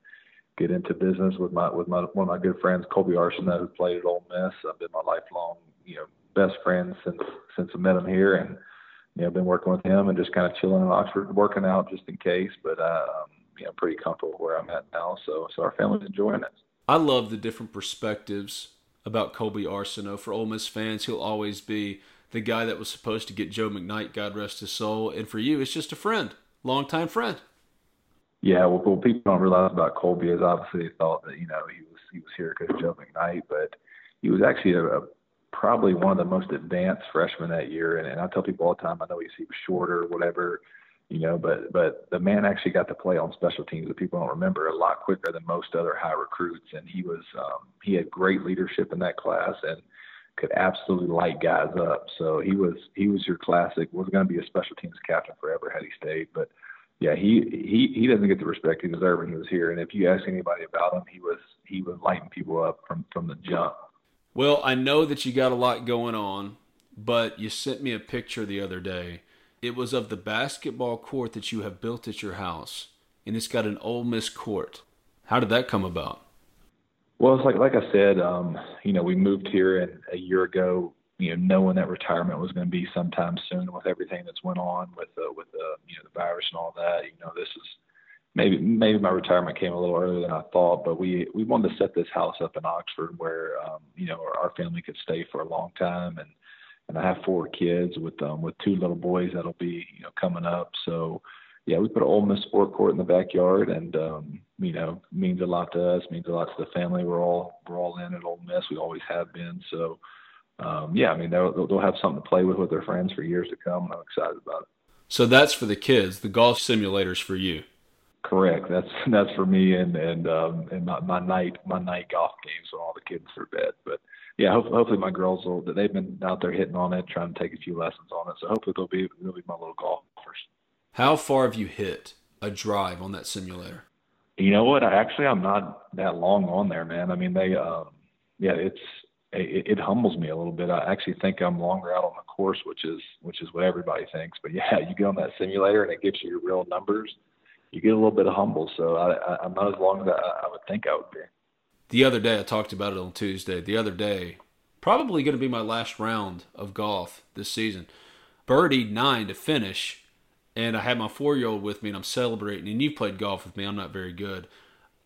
get into business with my with my one of my good friends, Colby Arsenault, who played at Ole Miss. I've been my lifelong, you know, best friend since since I met him here, and you know, been working with him and just kind of chilling in Oxford, working out just in case. But uh, um, you know, pretty comfortable where I'm at now. So so our family's enjoying it. I love the different perspectives about Colby Arsenault. For Ole Miss fans, he'll always be the guy that was supposed to get Joe McKnight, God rest his soul. And for you, it's just a friend, longtime friend. Yeah, well, what people don't realize about Colby is obviously they thought that you know he was he was here because of Joe McKnight, but he was actually a, a probably one of the most advanced freshmen that year. And, and I tell people all the time, I know he was shorter, whatever, you know, but but the man actually got to play on special teams that people don't remember a lot quicker than most other high recruits. And he was um, he had great leadership in that class and could absolutely light guys up. So he was he was your classic. Was going to be a special teams captain forever had he stayed, but yeah, he he he doesn't get the respect he deserved when he was here. And if you ask anybody about him, he was he was lighting people up from from the jump. Well, I know that you got a lot going on, but you sent me a picture the other day. It was of the basketball court that you have built at your house, and it's got an Ole Miss court. How did that come about? Well, it's like like I said, um, you know, we moved here and a year ago you know, knowing that retirement was going to be sometime soon with everything that's went on with the with the you know the virus and all that. You know, this is maybe maybe my retirement came a little earlier than I thought, but we we wanted to set this house up in Oxford where um, you know our family could stay for a long time, and and I have four kids with um with two little boys that'll be you know coming up. So yeah, we put an Ole Miss sport court in the backyard, and um, you know means a lot to us, means a lot to the family. We're all we're all in at Ole Miss. We always have been. So um, yeah, I mean they'll they'll have something to play with with their friends for years to come. I'm excited about it. So that's for the kids. The golf simulators for you. Correct. That's that's for me and and um, and my, my night my night golf games when all the kids are bed. But yeah, hopefully, hopefully my girls will. They've been out there hitting on it, trying to take a few lessons on it. So hopefully they'll be they'll be my little golfers. How far have you hit a drive on that simulator? You know what? I actually I'm not that long on there, man. I mean they um yeah, it's it, it humbles me a little bit. I actually think I'm longer out on the course, which is which is what everybody thinks. But yeah, you get on that simulator and it gives you your real numbers. You get a little bit humble. So I, I'm not as long as I, I would think I would be. The other day, I talked about it on Tuesday. The other day, probably going to be my last round of golf this season. Birdied nine to finish, and I had my four year old with me, and I'm celebrating. And you've played golf with me. I'm not very good.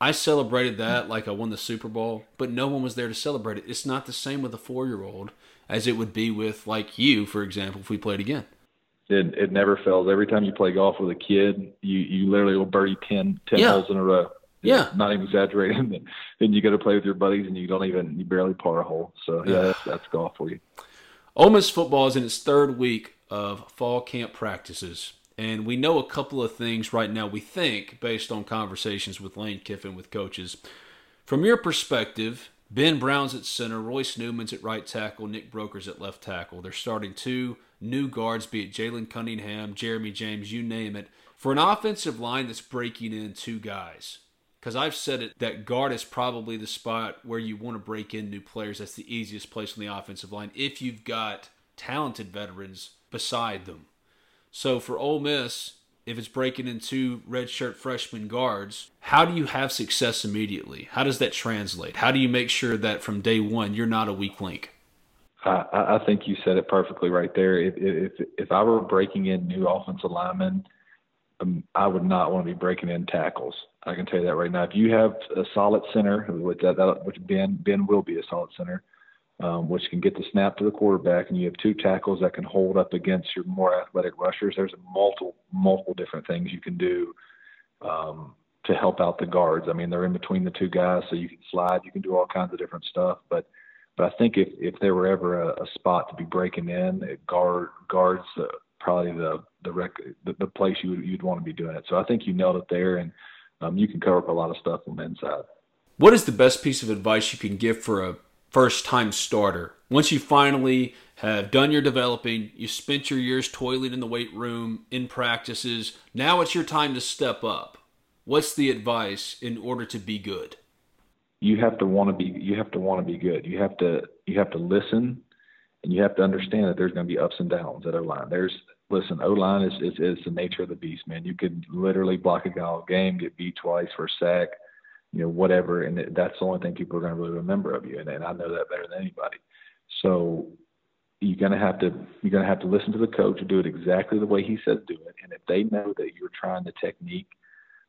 I celebrated that like I won the Super Bowl, but no one was there to celebrate it. It's not the same with a four year old as it would be with like you, for example, if we played again. It it never fails. Every time you play golf with a kid, you you literally will birdie 10, 10 Yeah. holes in a row. Yeah. not even exaggerating. then, then you got to play with your buddies, and you don't even you barely par a hole. So yeah, that's, that's golf for you. Ole Miss football is in its third week of fall camp practices, and we know a couple of things right now. We think, based on conversations with Lane Kiffin with coaches, from your perspective, Ben Brown's at center, Royce Newman's at right tackle, Nick Broeker's at left tackle. They're starting two new guards, be it Jalen Cunningham, Jeremy James, you name it, for an offensive line that's breaking in two guys. Because I've said it that guard is probably the spot where you want to break in new players. That's the easiest place on the offensive line if you've got talented veterans beside them. So for Ole Miss, if it's breaking in two redshirt freshman guards, how do you have success immediately? How does that translate? How do you make sure that from day one you're not a weak link? I, I think you said it perfectly right there. If if if I were breaking in new offensive linemen, um, I would not want to be breaking in tackles. I can tell you that right now. If you have a solid center, which that, that which Ben Ben will be a solid center, um, which can get the snap to the quarterback, and you have two tackles that can hold up against your more athletic rushers. There's multiple multiple different things you can do um, to help out the guards. I mean, they're in between the two guys, so you can slide, you can do all kinds of different stuff. But but I think if if there were ever a, a spot to be breaking in, it guard guards uh, probably the the, rec, the the place you would, you'd want to be doing it. So I think you nailed it there, and um, you can cover up a lot of stuff on the inside. What is the best piece of advice you can give for a first time starter? Once you finally have done your developing, you spent your years toiling in the weight room, in practices, now it's your time to step up. What's the advice in order to be good? You have to want to be you have to want to be good. You have to you have to listen, and you have to understand that there's going to be ups and downs at O line. There's listen, O line is, is is the nature of the beast, man. You could literally block a guy all game, get beat twice for a sack, you know, whatever, and that's the only thing people are going to really remember of you. And, and I know that better than anybody. So you're going to have to you're going to have to listen to the coach and do it exactly the way he says do it. And if they know that you're trying the technique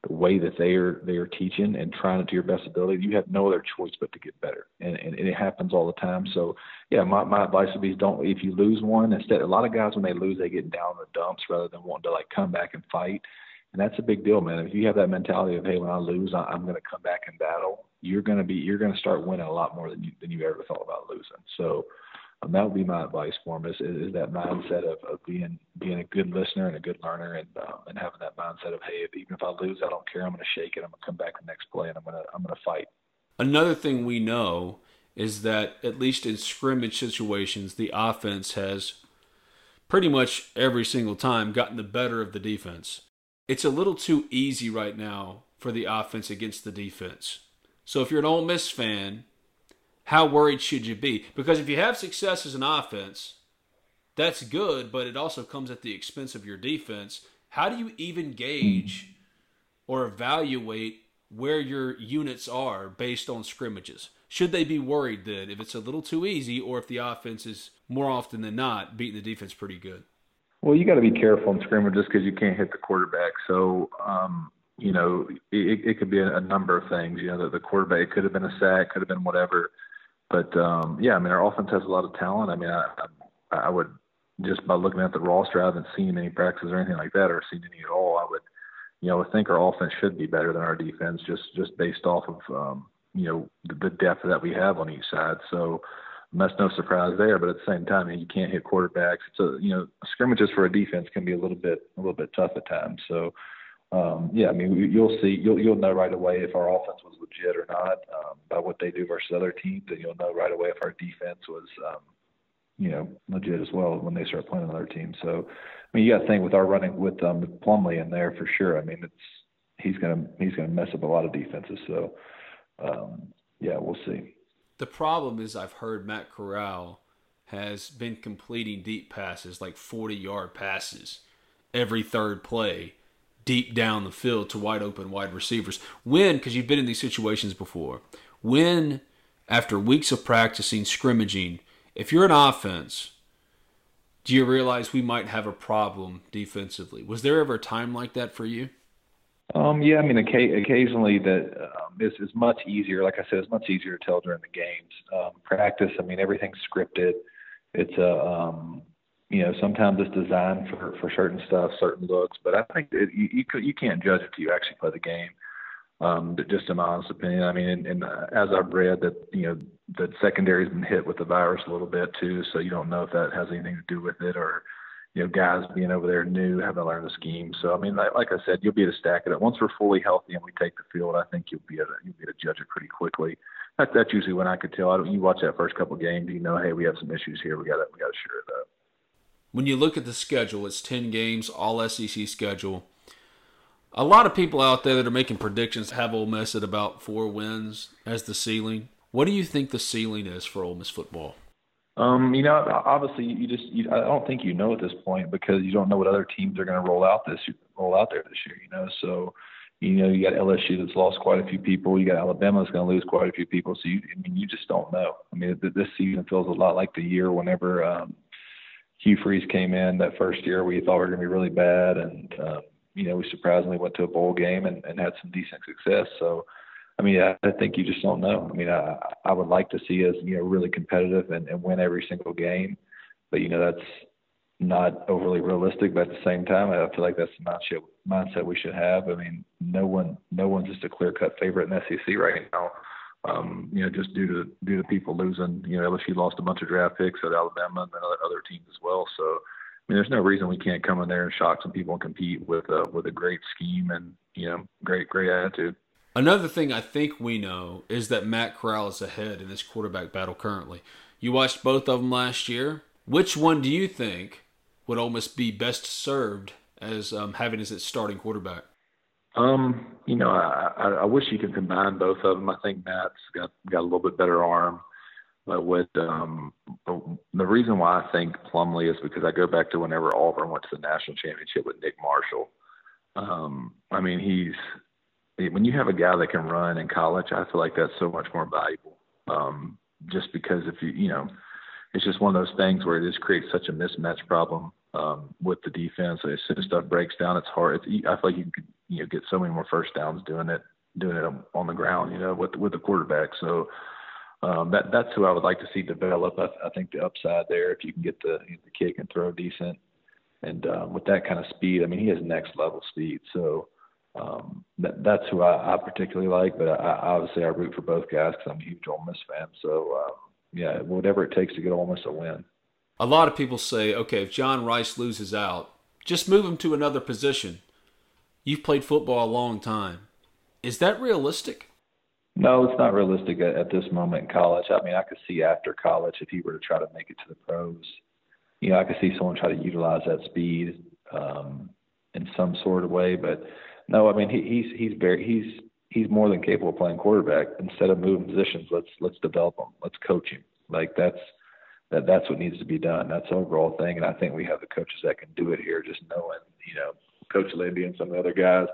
the way that they are they are teaching and trying it to your best ability, you have no other choice but to get better. And, and, and it happens all the time. So yeah, my, my advice would be don't if you lose one, instead a lot of guys when they lose they get down in the dumps rather than wanting to like come back and fight. And that's a big deal, man. If you have that mentality of hey, when I lose, I, I'm going to come back and battle. You're going to be you're going to start winning a lot more than you than you ever thought about losing. So um, that would be my advice for him is, is that mindset of, of being being a good listener and a good learner and um, and having that mindset of hey if, even if I lose I don't care I'm going to shake it I'm going to come back the next play and I'm going to I'm going to fight. Another thing we know is that at least in scrimmage situations, the offense has pretty much every single time gotten the better of the defense. It's a little too easy right now for the offense against the defense. So if you're an Ole Miss fan, how worried should you be? Because if you have success as an offense, that's good, but it also comes at the expense of your defense. How do you even gauge or evaluate where your units are based on scrimmages? Should they be worried that if it's a little too easy or if the offense is more often than not beating the defense pretty good? Well, you got to be careful in scrimmages because you can't hit the quarterback. So, um, you know, it, it could be a, a number of things. You know, the, the quarterback it could have been a sack, could have been whatever. But um, yeah, I mean, our offense has a lot of talent. I mean, I, I, would just by looking at the roster, I haven't seen any practices or anything like that, or seen any at all. I would, you know, think our offense should be better than our defense, just just based off of um, you know the, the depth that we have on each side. So that's no surprise there. But at the same time, you can't hit quarterbacks. So you know, scrimmages for a defense can be a little bit a little bit tough at times. So yeah, I mean, you'll see, you'll you'll know right away if our offense was legit or not um, by what they do versus other teams, and you'll know right away if our defense was, um, you know, legit as well when they start playing another team. So, I mean, you got to think with our running with um, with Plumlee in there for sure. I mean, it's he's gonna he's gonna mess up a lot of defenses. So, um, yeah, we'll see. The problem is, I've heard Matt Corral has been completing deep passes, like forty yard passes, every third play deep down the field to wide open wide receivers. When, because you've been in these situations before, when after weeks of practicing scrimmaging, if you're an offense, do you realize we might have a problem defensively? Was there ever a time like that for you? Um, yeah, I mean, occasionally that um, is, is much easier. Like I said, it's much easier to tell during the games. Um, practice, I mean, everything's scripted. It's a um, you know, sometimes it's designed for for certain stuff, certain looks. But I think it, you you, you can't judge it till you actually play the game. Um, just in my honest opinion, I mean, and, and as I've read that you know that secondary's been hit with the virus a little bit too, so you don't know if that has anything to do with it or you know guys being over there new haven't learned the scheme. So I mean, like, like I said, you'll be able to stack it. Once we're fully healthy and we take the field, I think you'll be able to, you'll be able to judge it pretty quickly. That, that's usually when I could tell. I don't, you watch that first couple of games, you know, hey, we have some issues here. We got to we got to shore it up when you look at the schedule, it's 10 games, all SEC schedule. A lot of people out there that are making predictions have Ole Miss at about four wins as the ceiling. What do you think the ceiling is for Ole Miss football? Um, you know, obviously, you just you, I don't think you know at this point because you don't know what other teams are going to roll out this roll out there this year. You know, so you know you got LSU that's lost quite a few people. You got Alabama that's going to lose quite a few people. So you, I mean, you just don't know. I mean, this season feels a lot like the year whenever um, Hugh Freeze came in that first year. We thought we were going to be really bad, and um, you know we surprisingly went to a bowl game and, and had some decent success. So, I mean, I, I think you just don't know. I mean, I, I would like to see us you know really competitive and, and win every single game, but you know that's not overly realistic. But at the same time, I feel like that's the mindset mindset we should have. I mean, no one no one's just a clear cut favorite in SEC right now um, you know, just due to due to people losing. You know, LSU lost a bunch of draft picks at Alabama and other, other teams as well. So, I mean, there's no reason we can't come in there and shock some people and compete with a with a great scheme and you know, great great attitude. Another thing I think we know is that Matt Corral is ahead in this quarterback battle currently. You watched both of them last year. Which one do you think would almost be best served as um, having as its starting quarterback? Um, you know, I, I, I wish you could combine both of them. I think Matt's got got a little bit better arm, but with um, the reason why I think Plumlee is because I go back to whenever Auburn went to the national championship with Nick Marshall. Um, I mean, he's when you have a guy that can run in college, I feel like that's so much more valuable. Um, just because if you you know, it's just one of those things where it just creates such a mismatch problem um, with the defense. As soon as stuff breaks down, it's hard. It's, I feel like you could you know get so many more first downs doing it doing it on the ground, you know, with with the quarterback. So um, that that's who I would like to see develop. I, I think the upside there, if you can get the the kick and throw decent, and um, with that kind of speed, I mean, he has next level speed. So um, that that's who I, I particularly like. But I, obviously, I root for both guys because I'm a huge Ole Miss fan. So um, yeah, whatever it takes to get Ole Miss a win. A lot of people say, okay, if John Rhys loses out, just move him to another position. You've played football a long time. Is that realistic? No, it's not realistic at, at this moment in college. I mean, I could see after college if he were to try to make it to the pros. You know, I could see someone try to utilize that speed um, in some sort of way. But no, I mean, he, he's he's very he's he's more than capable of playing quarterback. Instead of moving positions, let's let's develop him. Let's coach him. Like that's that that's what needs to be done. That's the overall thing, and I think we have the coaches that can do it here. Just knowing, you know, Coach Lebby and some of the other guys.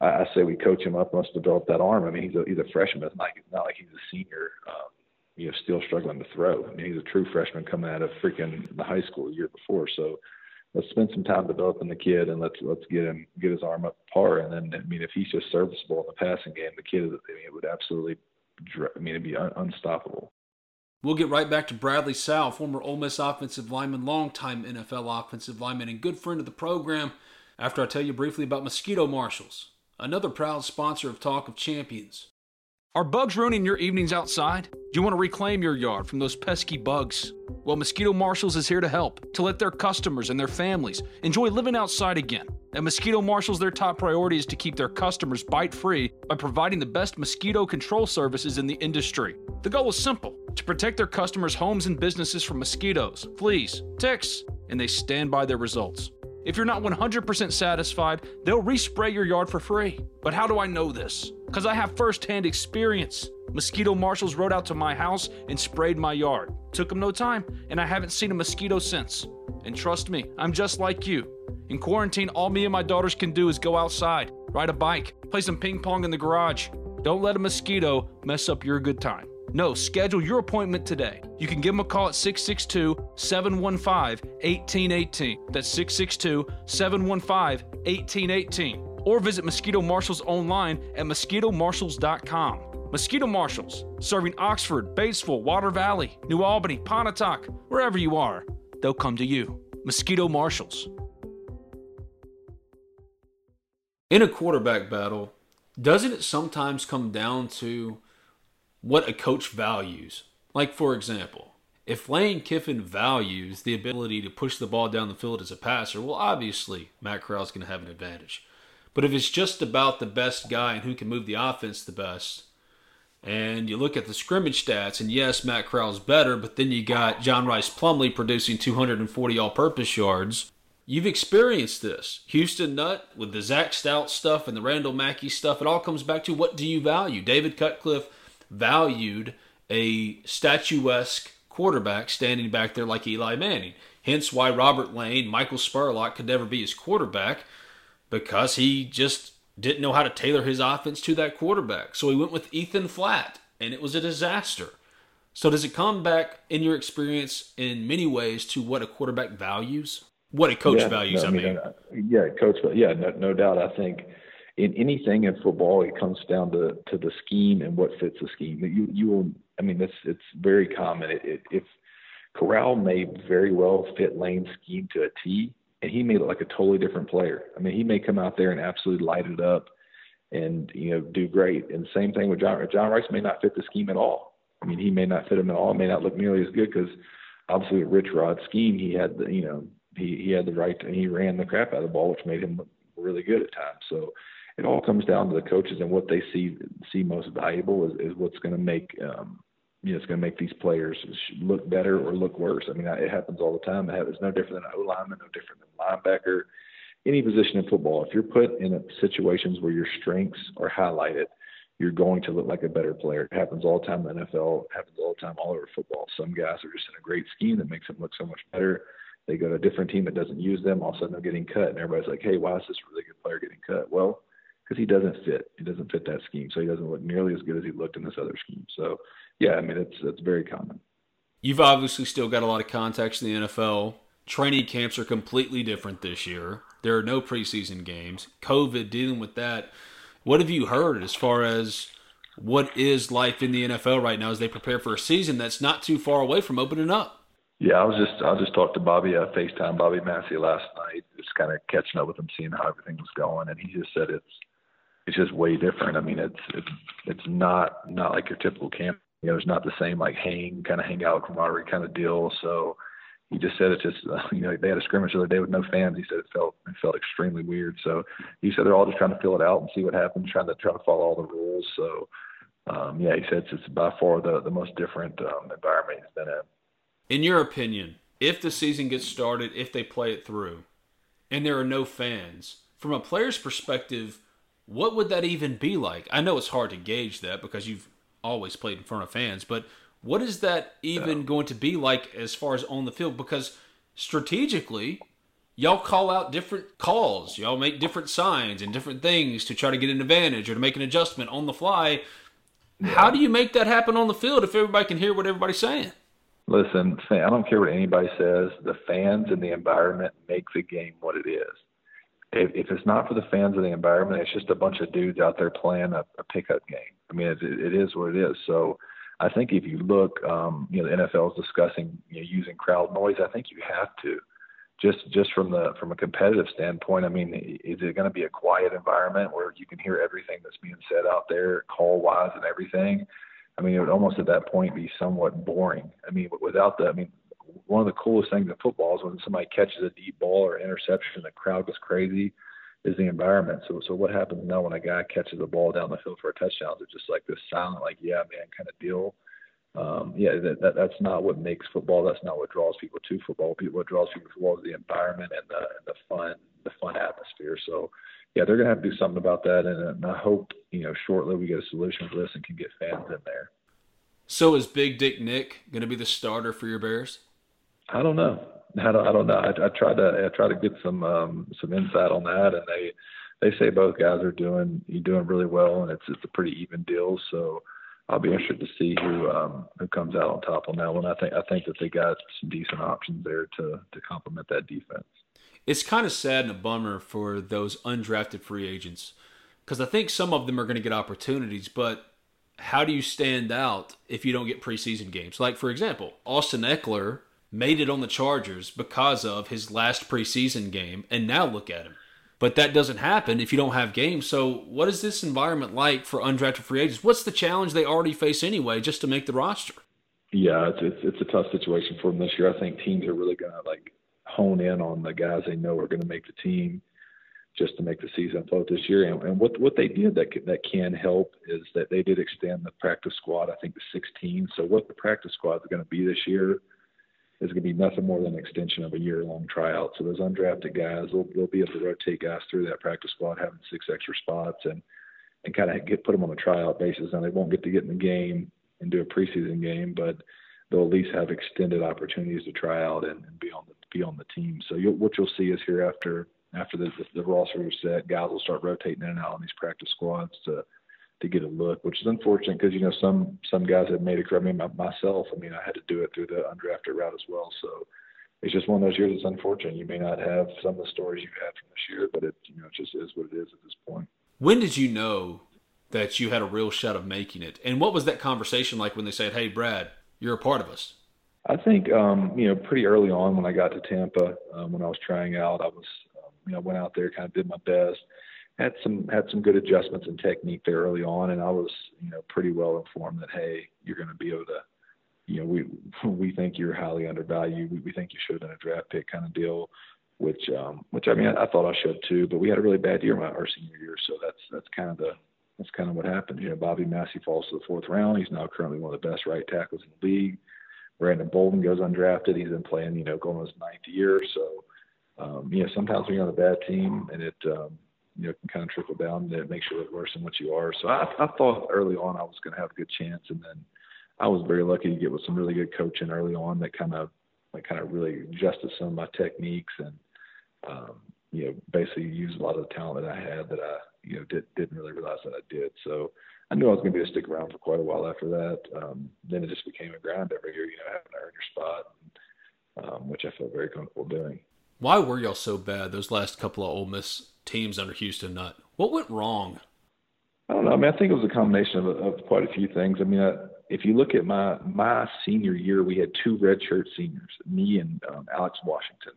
I, I say we coach him up, must develop that arm. I mean, he's a he's a freshman. It's not not like he's a senior. Um, you know, still struggling to throw. I mean, he's a true freshman coming out of freaking the high school year before. So let's spend some time developing the kid and let's let's get him get his arm up par. And then I mean, if he's just serviceable in the passing game, the kid I mean, it would absolutely. I mean, it'd be un- unstoppable. We'll get right back to Bradley Sowell, former Ole Miss offensive lineman, longtime NFL offensive lineman, and good friend of the program after I tell you briefly about Mosquito Marshals, another proud sponsor of Talk of Champions. Are bugs ruining your evenings outside? Do you want to reclaim your yard from those pesky bugs? Well, Mosquito Marshals is here to help, to let their customers and their families enjoy living outside again. At Mosquito Marshals, their top priority is to keep their customers bite free by providing the best mosquito control services in the industry. The goal is simple to protect their customers' homes and businesses from mosquitoes, fleas, ticks, and they stand by their results. If you're not 100% satisfied, they'll respray your yard for free. But how do I know this? Because I have firsthand experience. Mosquito marshals rode out to my house and sprayed my yard. Took them no time, and I haven't seen a mosquito since. And trust me, I'm just like you. In quarantine, all me and my daughters can do is go outside, ride a bike, play some ping pong in the garage. Don't let a mosquito mess up your good time. No, schedule your appointment today. You can give them a call at 662 715 1818. That's 662 715 1818. Or visit Mosquito Marshals online at mosquitomarshals.com. Mosquito Marshals, serving Oxford, Batesville, Water Valley, New Albany, Pontotoc, wherever you are, they'll come to you. Mosquito Marshals. In a quarterback battle, doesn't it sometimes come down to what a coach values. Like, for example, if Lane Kiffin values the ability to push the ball down the field as a passer, well, obviously Matt Corral's going to have an advantage. But if it's just about the best guy and who can move the offense the best, and you look at the scrimmage stats, and yes, Matt Corral's better, but then you got John Rhys Plumlee producing 240 all purpose yards. You've experienced this. Houston Nutt with the Zack Stoudt stuff and the Randall Mackey stuff, it all comes back to what do you value? David Cutcliffe valued a statuesque quarterback standing back there like Eli Manning. Hence why Robert Lane, Michael Spurlock could never be his quarterback because he just didn't know how to tailor his offense to that quarterback. So he went with Ethan Flatt, and it was a disaster. So does it come back in your experience in many ways to what a quarterback values? What a coach yeah, values, no, I mean. Uh, yeah, coach, yeah, no, no doubt. I think – in anything in football, it comes down to to the scheme and what fits the scheme. You you will, I mean, it's it's very common. It, it, if Corral may very well fit Lane's scheme to a T, and he may look like a totally different player. I mean, he may come out there and absolutely light it up, and you know do great. And same thing with John. John Rhys may not fit the scheme at all. I mean, he may not fit him at all. It may not look nearly as good because obviously with Rich Rod's scheme, he had the you know he he had the right and he ran the crap out of the ball, which made him look really good at times. So it all comes down to the coaches and what they see see most valuable is, is what's going to make um, you know it's going to make these players look better or look worse. I mean, it happens all the time. It's no different than an O lineman, no different than linebacker, any position in football. If you're put in situations where your strengths are highlighted, you're going to look like a better player. It happens all the time in the NFL. Happens all the time all over football. Some guys are just in a great scheme that makes them look so much better. They go to a different team that doesn't use them. All of a sudden, they're getting cut, and everybody's like, "Hey, why is this really good player getting cut?" Well, because he doesn't fit. He doesn't fit that scheme, so he doesn't look nearly as good as he looked in this other scheme. So, yeah, I mean, it's it's very common. You've obviously still got a lot of contacts in the NFL. Training camps are completely different this year. There are no preseason games. COVID, dealing with that. What have you heard as far as what is life in the NFL right now as they prepare for a season that's not too far away from opening up? Yeah, I was just I just talked to Bobby uh, FaceTime Bobby Massie last night, just kind of catching up with him, seeing how everything was going, and he just said it's it's just way different. I mean, it's it's it's not not like your typical camp. You know, it's not the same like hang kind of hang out camaraderie kind of deal. So he just said it's just uh, you know they had a scrimmage the other day with no fans. He said it felt it felt extremely weird. So he said they're all just trying to fill it out and see what happens, trying to try to follow all the rules. So um, yeah, he said it's, it's by far the the most different um, environment he's been in. In your opinion, if the season gets started, if they play it through, and there are no fans, from a player's perspective what would that even be like? I know it's hard to gauge that because you've always played in front of fans, but what is that even yeah. going to be like as far as on the field? Because strategically, y'all call out different calls, y'all make different signs and different things to try to get an advantage or to make an adjustment on the fly. Yeah. How do you make that happen on the field if everybody can hear what everybody's saying? Listen, I don't care what anybody says. The fans and the environment make the game what it is if, if it's not for the fans of the environment, it's just a bunch of dudes out there playing a, a pickup game. I mean, it, it is what it is. So I think if you look, um, you know, the NFL is discussing you know, using crowd noise. I think you have to just just from the from a competitive standpoint, I mean, is it going to be a quiet environment where you can hear everything that's being said out there, call wise and everything? I mean, it would almost at that point be somewhat boring. I mean, without the, I mean, one of the coolest things in football is when somebody catches a deep ball or interception, the crowd goes crazy. Is the environment. So, so what happens now when a guy catches a ball down the field for a touchdown? It's just like this silent, like, yeah, man, kind of deal um, yeah, that, that, that's not what makes football. That's not what draws people to football. People, What draws people to football is the environment and the, and the fun, the fun atmosphere. So, yeah, they're to have to do something about that. And, and I hope you know shortly we get a solution for this and can get fans in there. So, is Big Dick Nick going to be the starter for your Bears? I don't know. I don't. I don't know. I, I tried to. I tried to get some um, some insight on that, and they they say both guys are doing doing really well, and it's it's a pretty even deal. So I'll be interested to see who um, who comes out on top on that one. I think I think that they got some decent options there to to complement that defense. It's kind of sad and a bummer for those undrafted free agents because I think some of them are going to get opportunities, but how do you stand out if you don't get preseason games? Like for example, Austin Ekeler made it on the Chargers because of his last preseason game, and now look at him. But that doesn't happen if you don't have games. So, what is this environment like for undrafted free agents? What's the challenge they already face anyway, just to make the roster? Yeah, it's it's, it's a tough situation for them this year. I think teams are really going to like hone in on the guys they know are going to make the team, just to make the season float this year. And, and what what they did that that can help is that they did extend the practice squad. I think to 16. So what the practice squad is going to be this year is going to be nothing more than an extension of a year long tryout. So those undrafted guys, they'll, they'll be able to rotate guys through that practice squad, having six extra spots and, and kind of get, put them on a tryout basis. And they won't get to get in the game and do a preseason game, but they'll at least have extended opportunities to try out and, and be on the, be on the team. So you'll, what you'll see is here after, after the, the, the roster is set, guys will start rotating in and out on these practice squads to, to get a look, which is unfortunate because you know some some guys have made a career. I mean, myself, I mean, I had to do it through the undrafted route as well. So it's just one of those years that's unfortunate. You may not have some of the stories you've had from this year, but it you know it just is what it is at this point. When did you know that you had a real shot of making it? And what was that conversation like when they said, "Hey, Brad, you're a part of us"? I think um, you know pretty early on when I got to Tampa, um, when I was trying out, I was um, you know went out there, kind of did my best had some had some good adjustments in technique there early on, and I was you know pretty well informed that hey, you're going to be able to, you know, we we think you're highly undervalued. We, we think you should have been a draft pick kind of deal, which um, which I mean I, I thought I should too, but we had a really bad year my our senior year, so that's that's kind of the that's kind of what happened. You know, Bobby Massie falls to the fourth round. He's now currently one of the best right tackles in the league. Brandon Bolden goes undrafted. He's been playing, you know, going his ninth year. So, um, you know, sometimes when you're on a bad team and it, um, you know can kind of trickle down to make sure it's worse than what you are. So I, I thought early on I was going to have a good chance, and then I was very lucky to get with some really good coaching early on that kind of that kind of really adjusted some of my techniques and um, you know basically used a lot of the talent that I had that I you know did, didn't really realize that I did. So I knew I was going to be able to stick around for quite a while after that. Um, then it just became a grind every year, you know, having to earn your spot, and, um, which I felt very comfortable doing. Why were y'all so bad those last couple of Ole Miss teams under Houston Nutt? What went wrong? I don't know. I mean, I think it was a combination of, of quite a few things. I mean, if you look at my my senior year, we had two redshirt seniors, me and um, Alex Washington.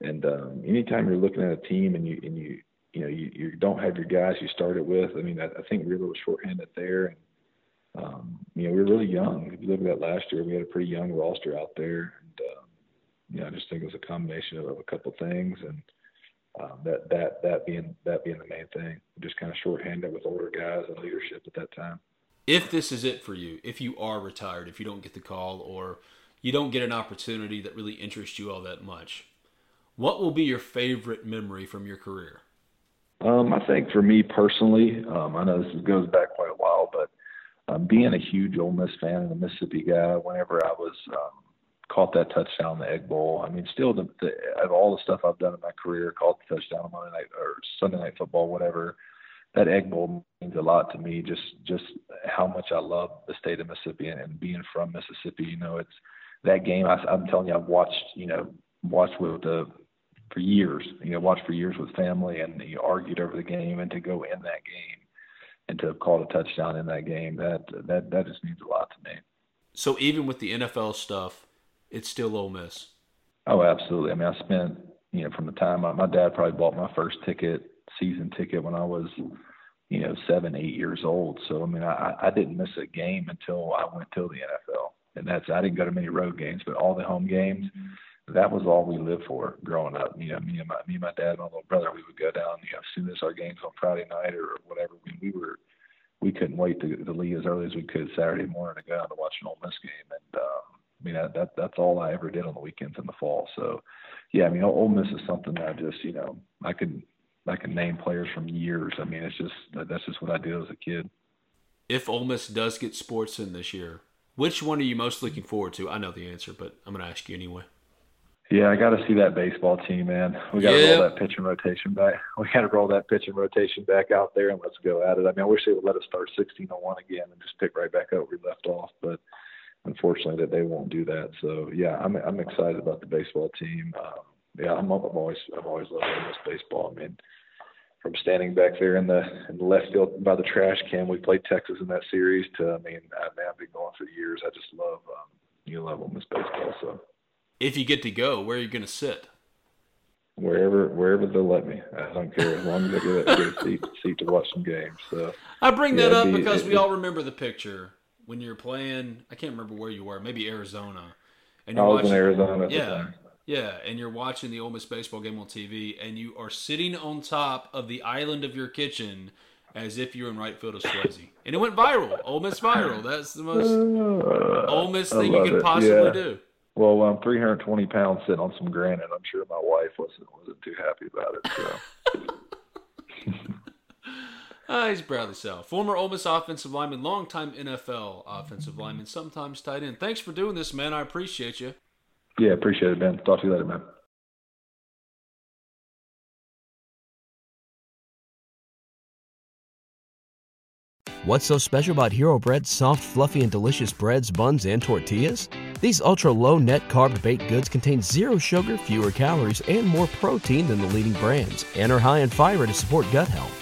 And um, anytime you're looking at a team and you and you you know you, you don't have your guys you started with, I mean, I, I think we were a little shorthanded there. And um, you know, we were really young. If you look at that last year, we had a pretty young roster out there. And um, you know, I just think it was a combination of, of a couple things and um, that that that being that being the main thing. Just kind of shorthanded with older guys and leadership at that time. If this is it for you, if you are retired, if you don't get the call or you don't get an opportunity that really interests you all that much, what will be your favorite memory from your career? Um, I think for me personally, um, I know this goes back quite a while, but um, being a huge Ole Miss fan and a Mississippi guy, whenever I was um, caught that touchdown in the Egg Bowl. I mean, still, the, the, of all the stuff I've done in my career, caught the touchdown on Monday night or Sunday night football, whatever. That Egg Bowl means a lot to me. Just, just how much I love the state of Mississippi and, and being from Mississippi. You know, it's that game. I, I'm telling you, I've watched. You know, watched with the for years. You know, watched for years with family, and you argued over the game, and to go in that game and to have called a touchdown in that game, that that that just means a lot to me. So even with the NFL stuff, it's still Ole Miss. Oh, absolutely. I mean, I spent you know from the time my, dad probably bought my first ticket, season ticket when I was you know seven, eight years old. So I mean, I I didn't miss a game until I went to the NFL, and that's I didn't go to many road games, but all the home games. That was all we lived for growing up. You know, me and my me and my dad and my little brother, we would go down. You know, as soon as our games on Friday night or whatever, we, we were we couldn't wait to, to leave as early as we could Saturday morning to go out to watch an Ole Miss game. And um, I mean, that, that that's all I ever did on the weekends in the fall. So, yeah, I mean, Ole Miss is something that I just, you know, I could I can name players from years. I mean, it's just that's just what I did as a kid. If Ole Miss does get sports in this year, which one are you most looking forward to? I know the answer, but I'm going to ask you anyway. Yeah, I got to see that baseball team, man. We got to Yep. roll that pitching rotation back. We got to roll that pitching rotation back out there and let's go at it. I mean, I wish they would let us start 16 on one again and just pick right back up where we left off, but unfortunately, that they won't do that. So yeah, I'm I'm excited about the baseball team. Um, yeah, I'm, I'm always I've always loved Ole Miss baseball. I mean, from standing back there in the in the left field by the trash can, we played Texas in that series. To I mean, I, man, I've been going for years. I just love um, you love Ole Miss baseball. So If you get to go, where are you going to sit? wherever wherever they'll let me. I don't care as long as I get a, get a seat seat to watch some games. So I bring that Yeah, up be- because we it- all remember the picture when you're playing. I can't remember where you were, maybe Arizona. And I you're was in watching- Arizona at the Yeah, time. yeah, and you're watching the Ole Miss baseball game on TV, and you are sitting on top of the island of your kitchen as if you're in right field of Swayze, and it went viral. Ole Miss viral. That's the most Uh, Ole Miss thing you could it. possibly Yeah. do. Well, I'm 320 pounds sitting on some granite, I'm sure my wife wasn't wasn't too happy about it. So Ah, he's Bradley Sowell, former Ole Miss offensive lineman, longtime NFL offensive lineman, sometimes tight end. Thanks for doing this, man. I appreciate you. yeah, appreciate it, man. Talk to you later, man. What's so special about Hero Bread's soft, fluffy, and delicious breads, buns, and tortillas? These ultra low net carb baked goods contain zero sugar, fewer calories, and more protein than the leading brands, and are high in fiber to support gut health.